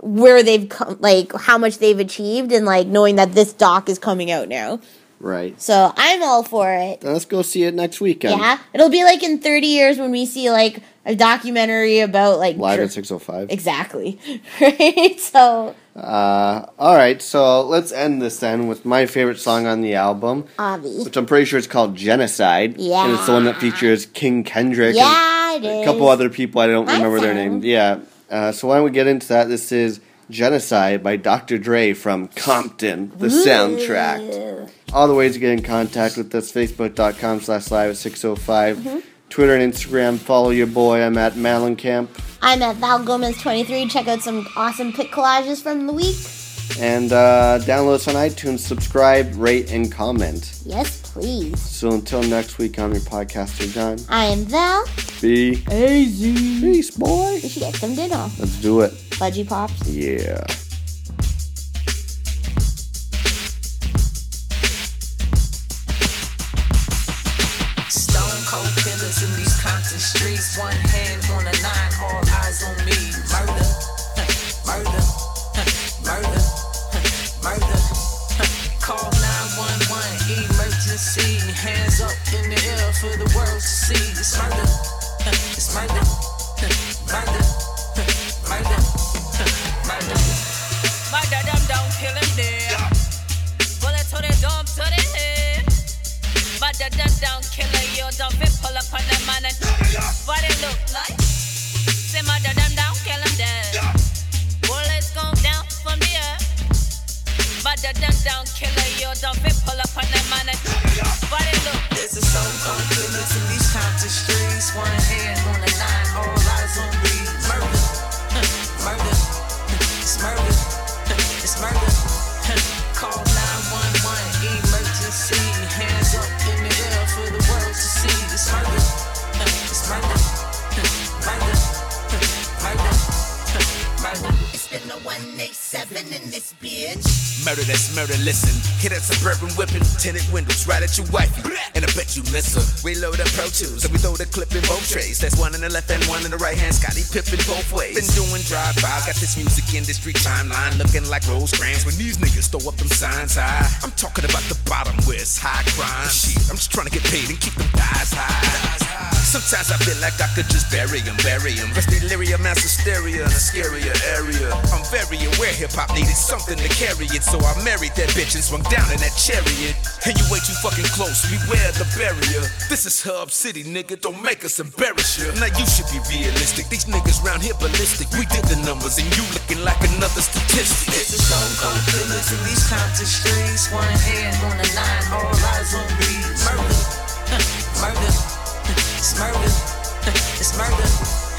where they've come like how much they've achieved and like knowing that this doc is coming out now Right. so i'm all for it let's go see it next weekend. yeah it'll be like in 30 years when we see like a documentary about like Live dr- at 605. exactly right so Uh, all right, so let's end this then with my favorite song on the album, which I'm pretty sure it's called Genocide. Yeah. And it's the one that features King Kendrick yeah and a couple other people. I don't My remember their friend. name. Yeah. Uh, so why don't we get into that? This is Genocide by Dr. Dre from Compton, the soundtrack. All the ways to get in contact with us, facebook.com slash live at 605. Mm-hmm. Twitter and Instagram, follow your boy. I'm at Malencamp. i'm at val gomez 23 check out some awesome pic collages from the week And uh, download us on iTunes, subscribe, rate, and comment. yes please So until next week, I'm your podcaster, John. i am val Be easy peace, boy. we should get some dinner Let's do it. fudgy pops Yeah. Cold in these Compton streets. One hand on a nine, all eyes on me. Murder, murder, murder, murder. Call 911, emergency. Hands up in the air for the world to see. It's murder, it's murder, you don't fit pull up on the man and what it look like. Say my dun down, kill him dead. Bullets go down from the air. But the dun down killer, you don't fit pull up on the man and what it look. There's a soul cold killers in these Compton streets. One hand on 187 in this bitch. Murder that's murder, listen. Hit that suburban whipping, tinted windows right at your wifey. And I bet you miss her. We load up Pro Tools and we throw the clip in both trays. That's one in the left and one in the right hand. Scottie Pippen both ways. Been doing drive-bys, got this music industry timeline looking like Rosecrans when these niggas throw up them signs high. I'm talking about the bottom where it's high crime. Shit, I'm just trying to get paid and keep them thighs high. Sometimes I feel like I could just bury him, bury him. Rest delirium, mass hysteria in a scarier area. I'm very aware hip hop needed something to carry it, so I married that bitch and swung down in that chariot. And you way too fucking close, beware the barrier. This is Hub City, nigga, don't make us embarrass you. Now you should be realistic, these niggas round here ballistic. We did the numbers and you looking like another statistic. Cold these streets. One hand on the all eyes on me. Murder, murder, it's murder, it's murder.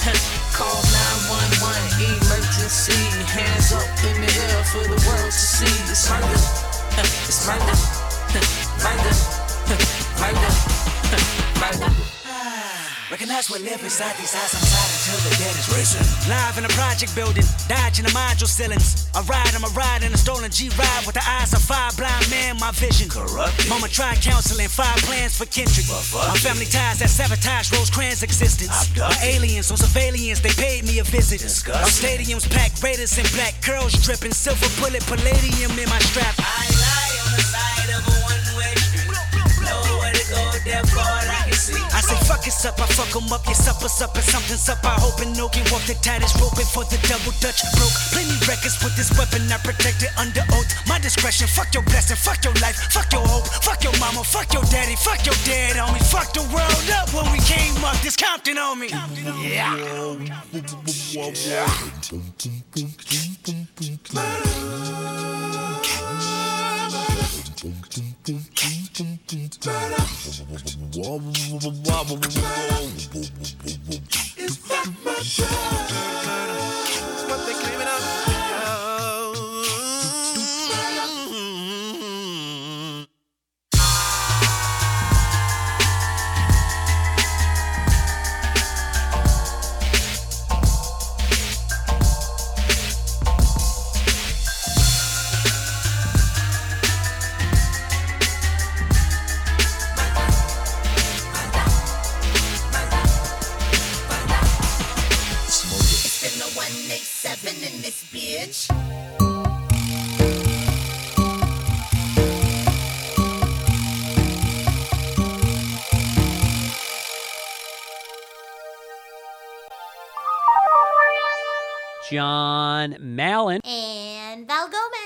Call 911, emergency. Hands up in the air for the world to see. It's murder, it's murder, murder, murder, murder. Recognize we live inside these eyes, I'm tired until the dead is risen. Live in a project building, dodging the module ceilings. I ride, I'm a ride in a stolen G ride with the eyes of five blind men, my vision. Corrupt. Mama tried counseling, five plans for Kendrick. My family ties that sabotage Rosecrans' existence. My aliens on surveillance, they paid me a visit. Our stadiums packed, Raiders in black, curls dripping, silver bullet, palladium in my strap. I lie on the side of a one-way street. Nowhere to go, therefore I. Say fuck it's up, I fuck 'em up, your supper's up and something's up. I hope and no can walk the tightest rope for the double dutch broke. Plenty records with this weapon, I protect it under oath. My discretion, fuck your blessing, fuck your life, fuck your hope, fuck your mama, fuck your daddy, fuck your dad on me, fuck the world up when we came up. This Compton on me. Yeah. It's John Mallon. And Val Gomez.